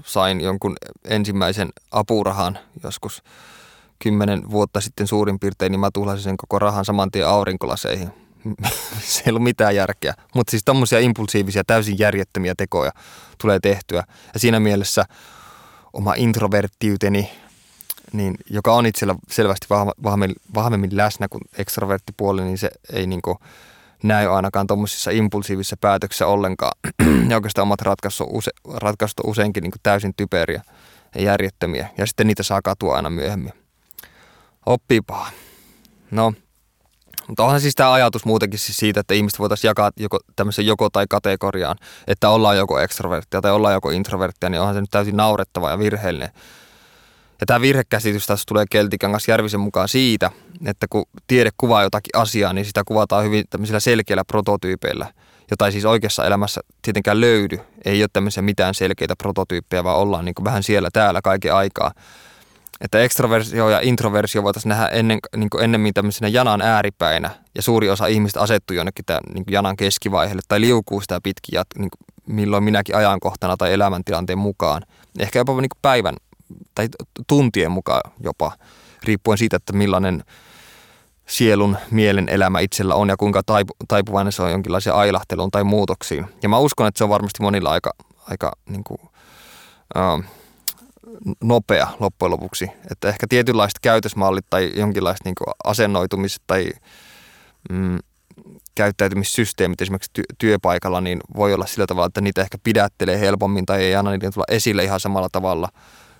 sain jonkun ensimmäisen apurahan joskus kymmenen vuotta sitten suurin piirtein, niin mä tuhlasin sen koko rahan saman tien aurinkolaseihin. <laughs> Se ei ollut mitään järkeä. Mutta siis tommosia impulsiivisia, täysin järjettömiä tekoja tulee tehtyä. Ja siinä mielessä oma introverttiyteni, niin, joka on itsellä selvästi vahvemmin, vahvemmin läsnä kuin ekstroverttipuoli, niin se ei niin kuin näy ainakaan tuommoisissa impulsiivisissa päätöksissä ollenkaan. <clears throat> ja oikeastaan omat ratkaisut, use, ratkaisut on useinkin niin kuin täysin typeriä ja järjettömiä. Ja sitten niitä saa katua aina myöhemmin. Oppipa. No, mutta onhan siis tämä ajatus muutenkin siis siitä, että ihmiset voitaisiin jakaa joko, tämmöisen joko tai kategoriaan, että ollaan joko ekstroverttia tai ollaan joko introverttia, niin onhan se nyt täysin naurettava ja virheellinen. Ja tämä virhekäsitys tässä tulee Keltikangas Järvisen mukaan siitä, että kun tiede kuvaa jotakin asiaa, niin sitä kuvataan hyvin tämmöisillä selkeillä prototyypeillä, jota ei siis oikeassa elämässä tietenkään löydy. Ei ole tämmöisiä mitään selkeitä prototyyppejä, vaan ollaan niin vähän siellä täällä kaiken aikaa että ekstroversio ja introversio voitaisiin nähdä ennen, niin ennemmin tämmöisenä janan ääripäinä, ja suuri osa ihmistä asettuu jonnekin tämän, niin janan keskivaiheelle, tai liukuu sitä pitkin, niin kuin milloin minäkin ajankohtana tai elämäntilanteen mukaan. Ehkä jopa niin päivän tai tuntien mukaan jopa, riippuen siitä, että millainen sielun, mielen elämä itsellä on ja kuinka taipu, taipuvainen se on jonkinlaisia ailahteluun tai muutoksiin. Ja mä uskon, että se on varmasti monilla aika, aika niin kuin, uh, nopea loppujen lopuksi. Että ehkä tietynlaiset käytösmallit tai jonkinlaiset niin asennoitumiset tai mm, käyttäytymissysteemit esimerkiksi ty- työpaikalla, niin voi olla sillä tavalla, että niitä ehkä pidättelee helpommin tai ei anna niitä tulla esille ihan samalla tavalla,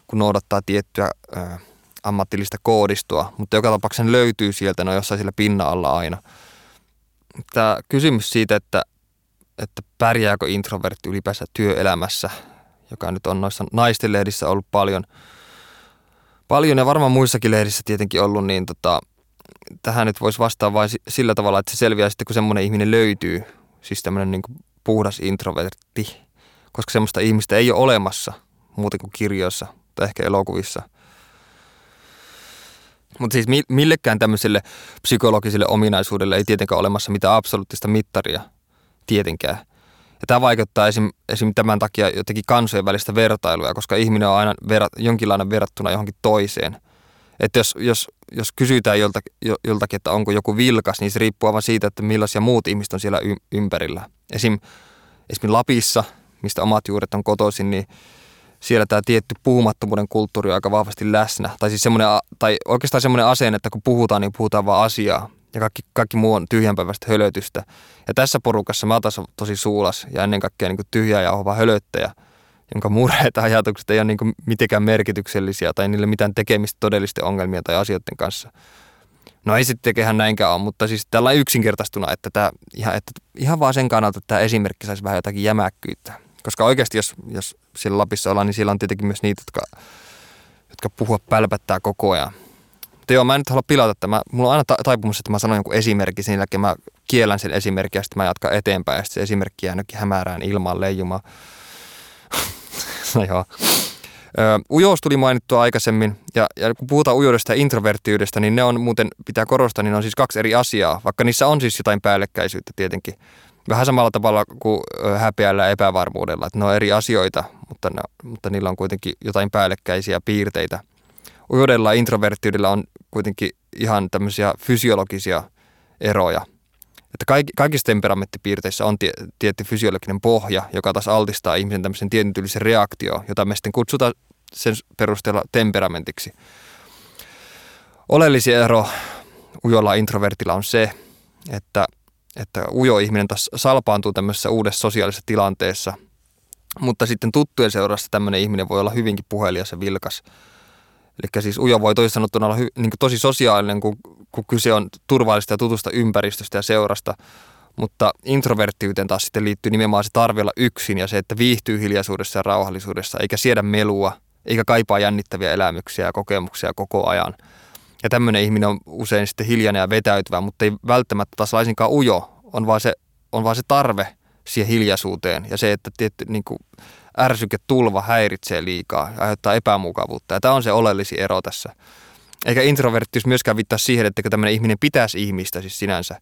kun noudattaa tiettyä ö, ammatillista koodistoa. Mutta joka tapauksessa ne löytyy sieltä, ne on jossain sillä pinna alla aina. Tämä kysymys siitä, että, että pärjääkö introvertti ylipäänsä työelämässä – joka nyt on noissa naisten lehdissä ollut paljon, paljon ja varmaan muissakin lehdissä tietenkin ollut, niin tota, tähän nyt voisi vastaa vain sillä tavalla, että se selviää sitten, kun semmoinen ihminen löytyy, siis tämmöinen niin puhdas introvertti, koska semmoista ihmistä ei ole olemassa muuten kuin kirjoissa tai ehkä elokuvissa. Mutta siis millekään tämmöiselle psykologiselle ominaisuudelle ei tietenkään olemassa mitään absoluuttista mittaria, tietenkään. Ja tämä vaikuttaa esim, esim. tämän takia jotenkin kansojen välistä vertailua, koska ihminen on aina ver, jonkinlainen verrattuna johonkin toiseen. Että jos, jos, jos kysytään joltakin, joltakin, että onko joku vilkas, niin se riippuu aivan siitä, että millaisia muut ihmiset on siellä ympärillä. Esim, esim. Lapissa, mistä omat juuret on kotoisin, niin siellä tämä tietty puhumattomuuden kulttuuri on aika vahvasti läsnä. Tai, siis semmoinen, tai oikeastaan semmoinen asenne, että kun puhutaan, niin puhutaan vaan asiaa. Ja kaikki, kaikki muu on tyhjänpäiväistä hölötystä. Ja tässä porukassa mä taas tosi suulas ja ennen kaikkea niin tyhjä ja ohva hölöttäjä, jonka murheet ajatukset ei ole niin mitenkään merkityksellisiä tai niille mitään tekemistä todellisten ongelmien tai asioiden kanssa. No ei sitten tekehän näinkään ole, mutta siis tällä yksinkertaistuna, että, tämä, ihan, että ihan vaan sen kannalta, että tämä esimerkki saisi vähän jotakin jämäkkyyttä. Koska oikeasti jos, jos siellä Lapissa ollaan, niin siellä on tietenkin myös niitä, jotka, jotka puhua pälpättää koko ajan. Mutta joo, mä en nyt halua pilata tämä. Mulla on aina ta- taipumus, että mä sanon jonkun esimerkki, sen jälkeen mä kiellän sen esimerkin ja sitten mä jatkan eteenpäin ja sitten se esimerkki jää hämärään ilmaan leijumaan. <laughs> no joo. Ujous tuli mainittua aikaisemmin, ja, ja kun puhutaan ujoudesta ja introverttiydestä, niin ne on muuten, pitää korostaa, niin ne on siis kaksi eri asiaa, vaikka niissä on siis jotain päällekkäisyyttä tietenkin. Vähän samalla tavalla kuin häpeällä ja epävarmuudella, että ne on eri asioita, mutta, ne, mutta niillä on kuitenkin jotain päällekkäisiä piirteitä. Ujoudella ja introverttiydellä on kuitenkin ihan tämmöisiä fysiologisia eroja. Että kaik, kaikissa temperamenttipiirteissä on tie, tietty fysiologinen pohja, joka taas altistaa ihmisen tämmöisen tietyn tyylisen reaktio, jota me sitten kutsutaan sen perusteella temperamentiksi. Oleellisin ero ujolla introvertilla on se, että, että ujo ihminen taas salpaantuu tämmöisessä uudessa sosiaalisessa tilanteessa, mutta sitten tuttujen seurassa tämmöinen ihminen voi olla hyvinkin puhelias ja vilkas. Eli siis ujo voi toisin sanottuna olla hy, niin tosi sosiaalinen, kun, kun kyse on turvallista ja tutusta ympäristöstä ja seurasta, mutta introverttiyteen taas sitten liittyy nimenomaan se tarve olla yksin ja se, että viihtyy hiljaisuudessa ja rauhallisuudessa, eikä siedä melua, eikä kaipaa jännittäviä elämyksiä ja kokemuksia koko ajan. Ja tämmöinen ihminen on usein sitten hiljainen ja vetäytyvä, mutta ei välttämättä taas laisinkaan ujo, on vaan se, on vaan se tarve siihen hiljaisuuteen ja se, että tietty niin kuin tulva häiritsee liikaa ja aiheuttaa epämukavuutta. Ja tämä on se oleellisin ero tässä. Eikä introverttius myöskään viittaa siihen, että tämmöinen ihminen pitäisi ihmistä siis sinänsä.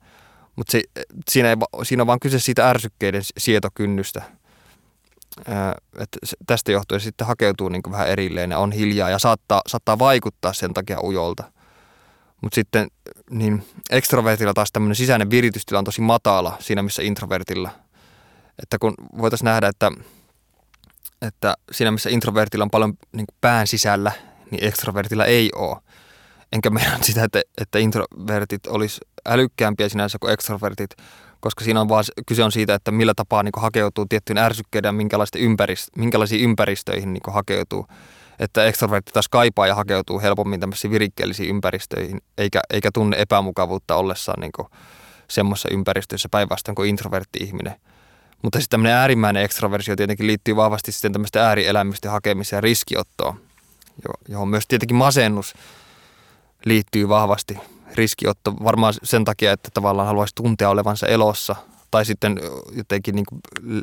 Mutta siinä, siinä on vaan kyse siitä ärsykkeiden sietokynnystä. Että tästä johtuen sitten hakeutuu niin vähän erilleen ja on hiljaa ja saattaa, saattaa vaikuttaa sen takia ujolta. Mutta sitten niin ekstrovertilla taas tämmöinen sisäinen viritystila on tosi matala siinä, missä introvertilla. Että kun voitaisiin nähdä, että että siinä missä introvertilla on paljon niin pään sisällä, niin ekstrovertilla ei ole. Enkä meinaa sitä, että, että introvertit olisi älykkäämpiä sinänsä kuin ekstrovertit, koska siinä on vaan kyse on siitä, että millä tapaa niin hakeutuu tiettyyn ärsykkeiden ja minkälaista ympärist- minkälaisiin ympäristöihin niin hakeutuu. Että ekstrovertti taas kaipaa ja hakeutuu helpommin tämmöisiin virikkeellisiin ympäristöihin, eikä, eikä tunne epämukavuutta ollessaan niin semmoisessa ympäristössä päinvastoin kuin introvertti ihminen – mutta sitten tämmöinen äärimmäinen ekstroversio tietenkin liittyy vahvasti sitten tämmöisten äärielämysten hakemiseen ja riskiottoon, johon myös tietenkin masennus liittyy vahvasti. Riskiotto varmaan sen takia, että tavallaan haluaisi tuntea olevansa elossa tai sitten jotenkin niin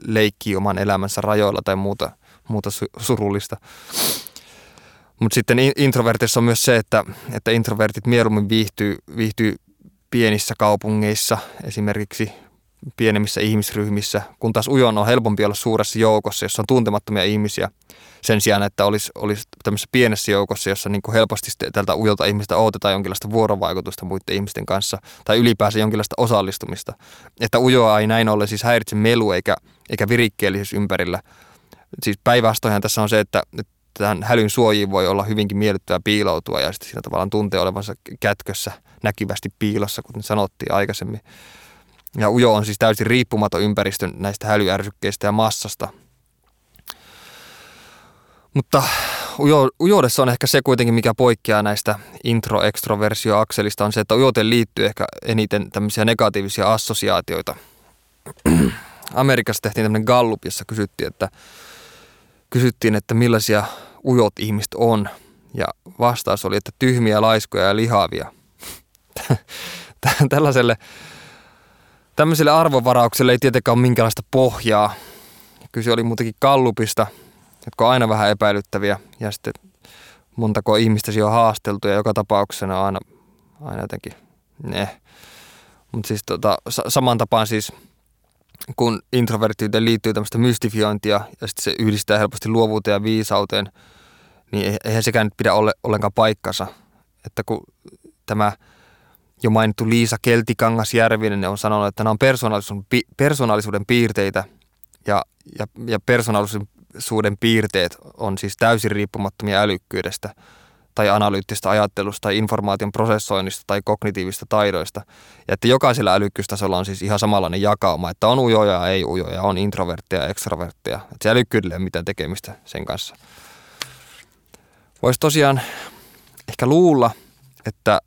leikkii oman elämänsä rajoilla tai muuta, muuta surullista. Mutta sitten introvertissa on myös se, että, että introvertit mieluummin viihtyy, viihtyy pienissä kaupungeissa, esimerkiksi pienemmissä ihmisryhmissä, kun taas ujon on helpompi olla suuressa joukossa, jossa on tuntemattomia ihmisiä sen sijaan, että olisi, olisi tämmöisessä pienessä joukossa, jossa niin kuin helposti tältä ujolta ihmistä odotetaan jonkinlaista vuorovaikutusta muiden ihmisten kanssa tai ylipäänsä jonkinlaista osallistumista. Että ujoa ei näin ollen siis häiritse melu eikä, eikä virikkeellisyys ympärillä. Siis päinvastoinhan tässä on se, että, tähän hälyn suojiin voi olla hyvinkin miellyttävää piiloutua ja sitten siinä tavallaan tuntee olevansa kätkössä näkyvästi piilossa, kuten sanottiin aikaisemmin. Ja ujo on siis täysin riippumaton ympäristön näistä hälyärsykkeistä ja massasta. Mutta ujo, ujoudessa on ehkä se kuitenkin, mikä poikkeaa näistä intro-ekstroversio-akselista, on se, että ujoteen liittyy ehkä eniten tämmöisiä negatiivisia assosiaatioita. <clears throat> Amerikassa tehtiin tämmöinen gallup, jossa kysyttiin, että, kysyttiin, että millaisia ujot ihmiset on. Ja vastaus oli, että tyhmiä, laiskoja ja lihavia. <laughs> Tällaiselle Tämmöiselle arvovaraukselle ei tietenkään ole minkäänlaista pohjaa. Kyse oli muutenkin kallupista, jotka on aina vähän epäilyttäviä ja sitten montako ihmistä on haasteltu ja joka tapauksena on aina, aina jotenkin ne. Mutta siis tota, saman tapaan siis kun introverttiyteen liittyy tämmöistä mystifiointia ja sitten se yhdistää helposti luovuuteen ja viisauteen, niin eihän sekään nyt pidä ole, ollenkaan paikkansa. Että kun tämä jo mainittu Liisa Keltikangas-Järvinen on sanonut, että nämä on persoonallisuuden, persoonallisuuden piirteitä ja, ja, ja persoonallisuuden piirteet on siis täysin riippumattomia älykkyydestä. tai analyyttistä ajattelusta tai informaation prosessoinnista tai kognitiivista taidoista. Ja että jokaisella älykkyystasolla on siis ihan samanlainen jakauma, että on ujoja ja ei ujoja, on introvertteja ja extrovertteja. Että se älykkyydellä ei ole mitään tekemistä sen kanssa. Voisi tosiaan ehkä luulla, että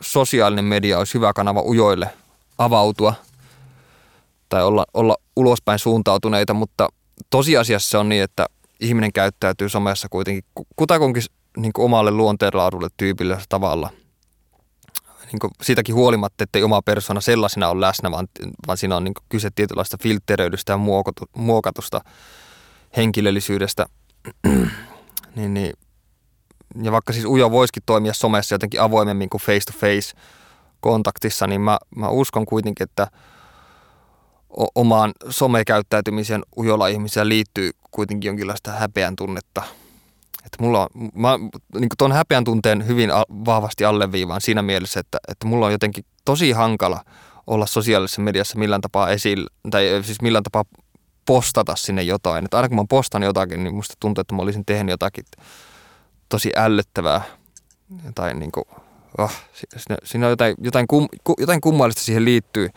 sosiaalinen media olisi hyvä kanava ujoille avautua tai olla, olla ulospäin suuntautuneita, mutta tosiasiassa on niin, että ihminen käyttäytyy somessa kuitenkin kutakunkin niin kuin omalle luonteenlaadulle tyypillä tavalla. Niin kuin siitäkin huolimatta, ettei oma persona sellaisena ole läsnä, vaan, vaan siinä on niin kuin kyse tietynlaista filtteröidystä ja muokatusta henkilöllisyydestä. <clears throat> niin, niin. Ja vaikka siis Ujo voisikin toimia somessa jotenkin avoimemmin kuin face to face kontaktissa, niin mä, mä uskon kuitenkin, että omaan somekäyttäytymisen ujolla ihmisellä liittyy kuitenkin jonkinlaista häpeän tunnetta – että mulla on, mä niin tuon häpeän tunteen hyvin vahvasti alleviivaan siinä mielessä, että, että mulla on jotenkin tosi hankala olla sosiaalisessa mediassa millään tapaa esillä, tai siis millään tapaa postata sinne jotain. Että aina kun mä postan jotakin, niin musta tuntuu, että mä olisin tehnyt jotakin tosi ällöttävää. Tai niin kuin, oh, siinä on jotain, jotain, kum, jotain kummallista siihen liittyy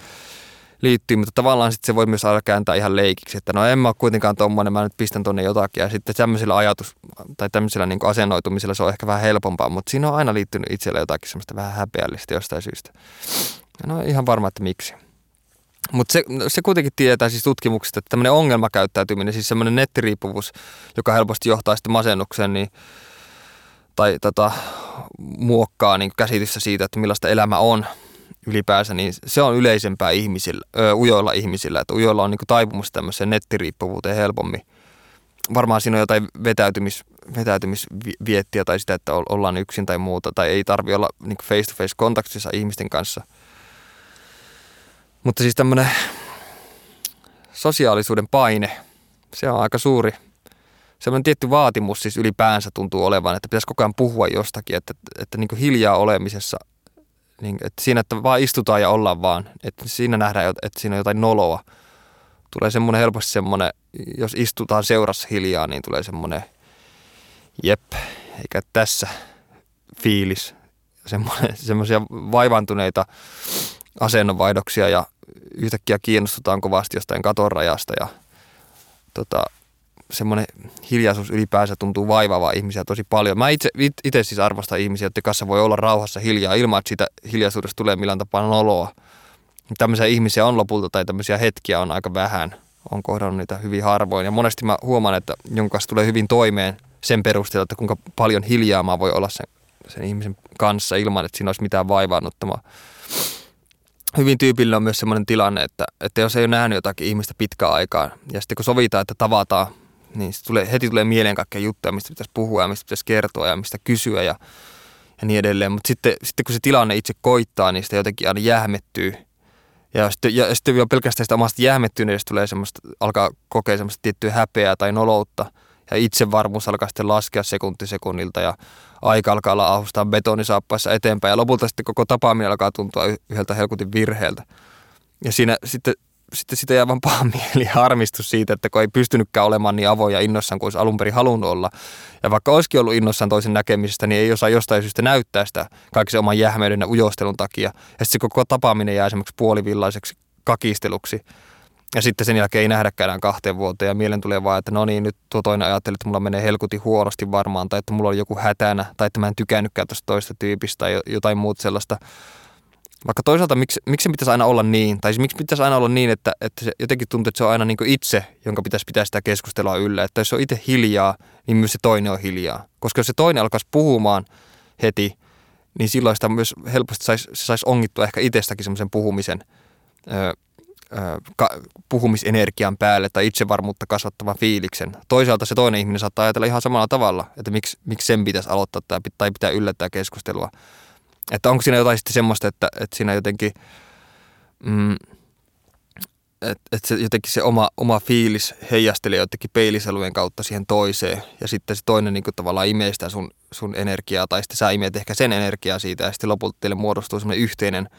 liittyy, mutta tavallaan sitten se voi myös saada kääntää ihan leikiksi, että no en mä ole kuitenkaan tuommoinen, mä nyt pistän tuonne jotakin ja sitten tämmöisellä ajatus tai tämmöisellä niin asennoitumisella se on ehkä vähän helpompaa, mutta siinä on aina liittynyt itselle jotakin semmoista vähän häpeällistä jostain syystä. No ihan varma, että miksi. Mutta se, se kuitenkin tietää siis tutkimuksista, että tämmöinen ongelmakäyttäytyminen, siis semmoinen nettiriippuvuus, joka helposti johtaa sitten masennukseen, niin tai tota, muokkaa niin käsitystä siitä, että millaista elämä on, ylipäänsä, niin se on yleisempää ihmisillä, ö, ujoilla ihmisillä, että ujoilla on niin taipumus tämmöiseen nettiriippuvuuteen helpommin. Varmaan siinä on jotain vetäytymis, vetäytymisviettiä tai sitä, että ollaan yksin tai muuta, tai ei tarvi olla niin face-to-face kontaktissa ihmisten kanssa. Mutta siis tämmöinen sosiaalisuuden paine, se on aika suuri. Semmoinen tietty vaatimus siis ylipäänsä tuntuu olevan, että pitäisi koko ajan puhua jostakin, että, että niin hiljaa olemisessa niin, että siinä, että vaan istutaan ja ollaan vaan. Että siinä nähdään, että siinä on jotain noloa. Tulee semmoinen helposti semmoinen, jos istutaan seurassa hiljaa, niin tulee semmoinen jep, eikä tässä fiilis. <laughs> Semmoisia vaivantuneita asennonvaihdoksia ja yhtäkkiä kiinnostutaan kovasti jostain katorajasta ja tota, semmoinen hiljaisuus ylipäänsä tuntuu vaivaavaa ihmisiä tosi paljon. Mä itse, itse siis arvostan ihmisiä, joiden kanssa voi olla rauhassa hiljaa ilman, että siitä hiljaisuudesta tulee millään tapaa noloa. Tämmöisiä ihmisiä on lopulta tai tämmöisiä hetkiä on aika vähän. On kohdannut niitä hyvin harvoin. Ja monesti mä huomaan, että jonkun kanssa tulee hyvin toimeen sen perusteella, että kuinka paljon hiljaa mä voi olla sen, sen ihmisen kanssa ilman, että siinä olisi mitään vaivaannuttamaa. Hyvin tyypillinen on myös sellainen tilanne, että, että jos ei ole nähnyt jotakin ihmistä pitkään aikaan, ja sitten kun sovitaan, että tavataan niin tulee, heti tulee mieleen kaikkea juttuja, mistä pitäisi puhua ja mistä pitäisi kertoa ja mistä kysyä ja, ja niin edelleen. Mutta sitten, sitten kun se tilanne itse koittaa, niin sitä jotenkin aina jähmettyy. Ja sitten, ja sitten vielä pelkästään sitä omasta jähmettyneidestä tulee semmoista, alkaa kokea semmoista tiettyä häpeää tai noloutta. Ja itsevarmuus alkaa sitten laskea sekunti sekunnilta ja aika alkaa olla ahustaa betonisaappaissa eteenpäin. Ja lopulta sitten koko tapaaminen alkaa tuntua yhdeltä helkutin virheeltä. Ja siinä sitten sitten sitä jää vaan paha <laughs> mieli harmistus siitä, että kun ei pystynytkään olemaan niin avoin ja innossaan kuin olisi alun perin halunnut olla. Ja vaikka olisikin ollut innossaan toisen näkemisestä, niin ei osaa jostain syystä näyttää sitä kaikki oman jähmeyden ja ujostelun takia. Ja sitten se koko tapaaminen jää esimerkiksi puolivillaiseksi kakisteluksi. Ja sitten sen jälkeen ei nähdäkään enää kahteen vuoteen ja mielen tulee vaan, että no niin, nyt tuo toinen ajatteli, että mulla menee helkuti huonosti varmaan, tai että mulla on joku hätänä, tai että mä en tykännytkään tuosta toista tyypistä tai jotain muuta sellaista vaikka toisaalta miksi, miksi se pitäisi aina olla niin, tai siis miksi pitäisi aina olla niin, että, että se jotenkin tuntuu, että se on aina niin itse, jonka pitäisi pitää sitä keskustelua yllä. Että jos se on itse hiljaa, niin myös se toinen on hiljaa. Koska jos se toinen alkaisi puhumaan heti, niin silloin sitä myös helposti saisi, se saisi ongittua ehkä itsestäkin semmoisen puhumisen, öö, ka, puhumisenergian päälle tai itsevarmuutta kasvattavan fiiliksen. Toisaalta se toinen ihminen saattaa ajatella ihan samalla tavalla, että miksi, miksi sen pitäisi aloittaa tai pitää yllättää keskustelua. Että onko siinä jotain sitten semmoista, että, että siinä jotenkin, mm, että, että se, jotenkin se oma, oma fiilis heijastelee jotenkin peiliselujen kautta siihen toiseen ja sitten se toinen niin tavallaan imee sitä sun, sun energiaa tai sitten sä imeet ehkä sen energiaa siitä ja sitten lopulta teille muodostuu semmoinen yhteinen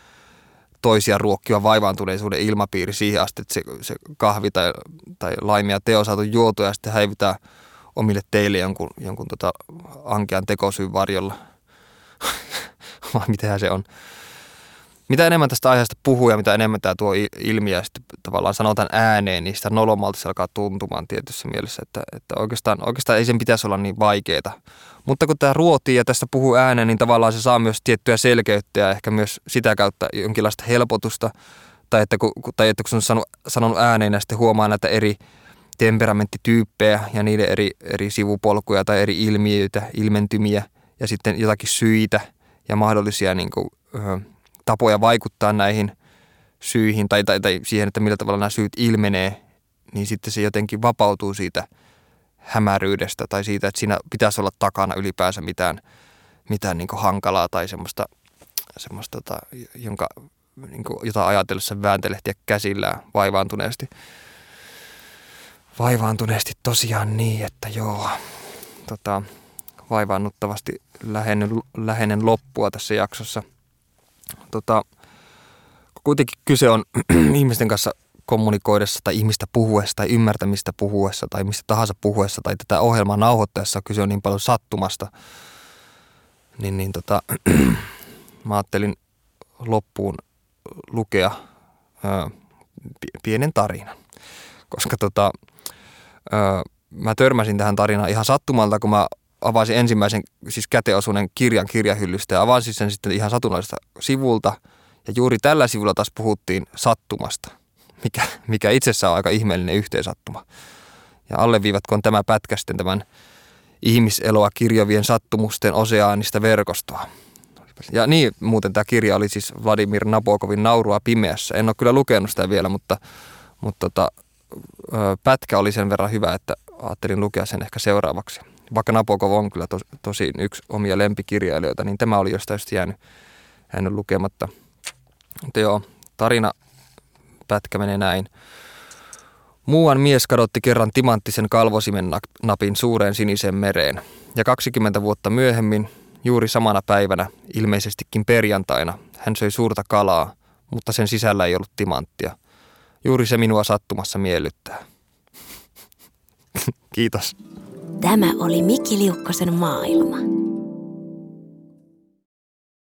toisia ruokkiva vaivaantuneisuuden ilmapiiri siihen asti, että se, se kahvi tai, tai laimia teo saatu juotua ja sitten häivytään omille teille jonkun, jonkun tota ankean tekosyyn varjolla. <laughs> <laughs> Vai mitenhän se on mitä enemmän tästä aiheesta puhuu ja mitä enemmän tämä tuo ilmiö sitten tavallaan sanotaan ääneen, niin sitä nolomalta se alkaa tuntumaan tietyssä mielessä, että, että oikeastaan, oikeastaan ei sen pitäisi olla niin vaikeaa. Mutta kun tämä ruotii ja tästä puhuu ääneen, niin tavallaan se saa myös tiettyä selkeyttä ja ehkä myös sitä kautta jonkinlaista helpotusta. Tai että kun, tai että kun se on sanonut, sanonut ääneen ja sitten huomaa näitä eri temperamenttityyppejä ja niiden eri, eri sivupolkuja tai eri ilmiöitä, ilmentymiä ja sitten jotakin syitä ja mahdollisia niin kuin, tapoja vaikuttaa näihin syihin tai, tai, tai siihen, että millä tavalla nämä syyt ilmenee, niin sitten se jotenkin vapautuu siitä hämäryydestä tai siitä, että siinä pitäisi olla takana ylipäänsä mitään, mitään niin hankalaa tai semmoista, semmoista tota, jonka, niin kuin, jota ajatellessa vääntelehtiä käsillään vaivaantuneesti. Vaivaantuneesti tosiaan niin, että joo, tota, vaivaannuttavasti lähenen, lähenen loppua tässä jaksossa – tota, kuitenkin kyse on <clears throat> ihmisten kanssa kommunikoidessa tai ihmistä puhuessa tai ymmärtämistä puhuessa tai mistä tahansa puhuessa tai tätä ohjelmaa nauhoittaessa kyse on niin paljon sattumasta, niin, niin tota, <clears throat> mä ajattelin loppuun lukea ö, pienen tarinan. Koska tota, ö, mä törmäsin tähän tarinaan ihan sattumalta, kun mä avasin ensimmäisen siis käteosuuden kirjan kirjahyllystä ja avasin sen sitten ihan satunnaisesta sivulta. Ja juuri tällä sivulla taas puhuttiin sattumasta, mikä, mikä itsessään on aika ihmeellinen yhteensattuma. Ja alleviivatkoon tämä pätkä sitten tämän ihmiseloa kirjavien sattumusten oseaanista verkostoa. Ja niin, muuten tämä kirja oli siis Vladimir Nabokovin Naurua pimeässä. En ole kyllä lukenut sitä vielä, mutta, mutta tota, pätkä oli sen verran hyvä, että ajattelin lukea sen ehkä seuraavaksi vaikka Nabokov on kyllä tos, tosi yksi omia lempikirjailijoita, niin tämä oli jostain jäänyt, jäänyt lukematta. Mutta joo, tarina pätkä menee näin. Muuan mies kadotti kerran timanttisen kalvosimen napin suureen siniseen mereen. Ja 20 vuotta myöhemmin, juuri samana päivänä, ilmeisestikin perjantaina, hän söi suurta kalaa, mutta sen sisällä ei ollut timanttia. Juuri se minua sattumassa miellyttää. <laughs> Kiitos. Tämä oli Mikki Liukkosen maailma.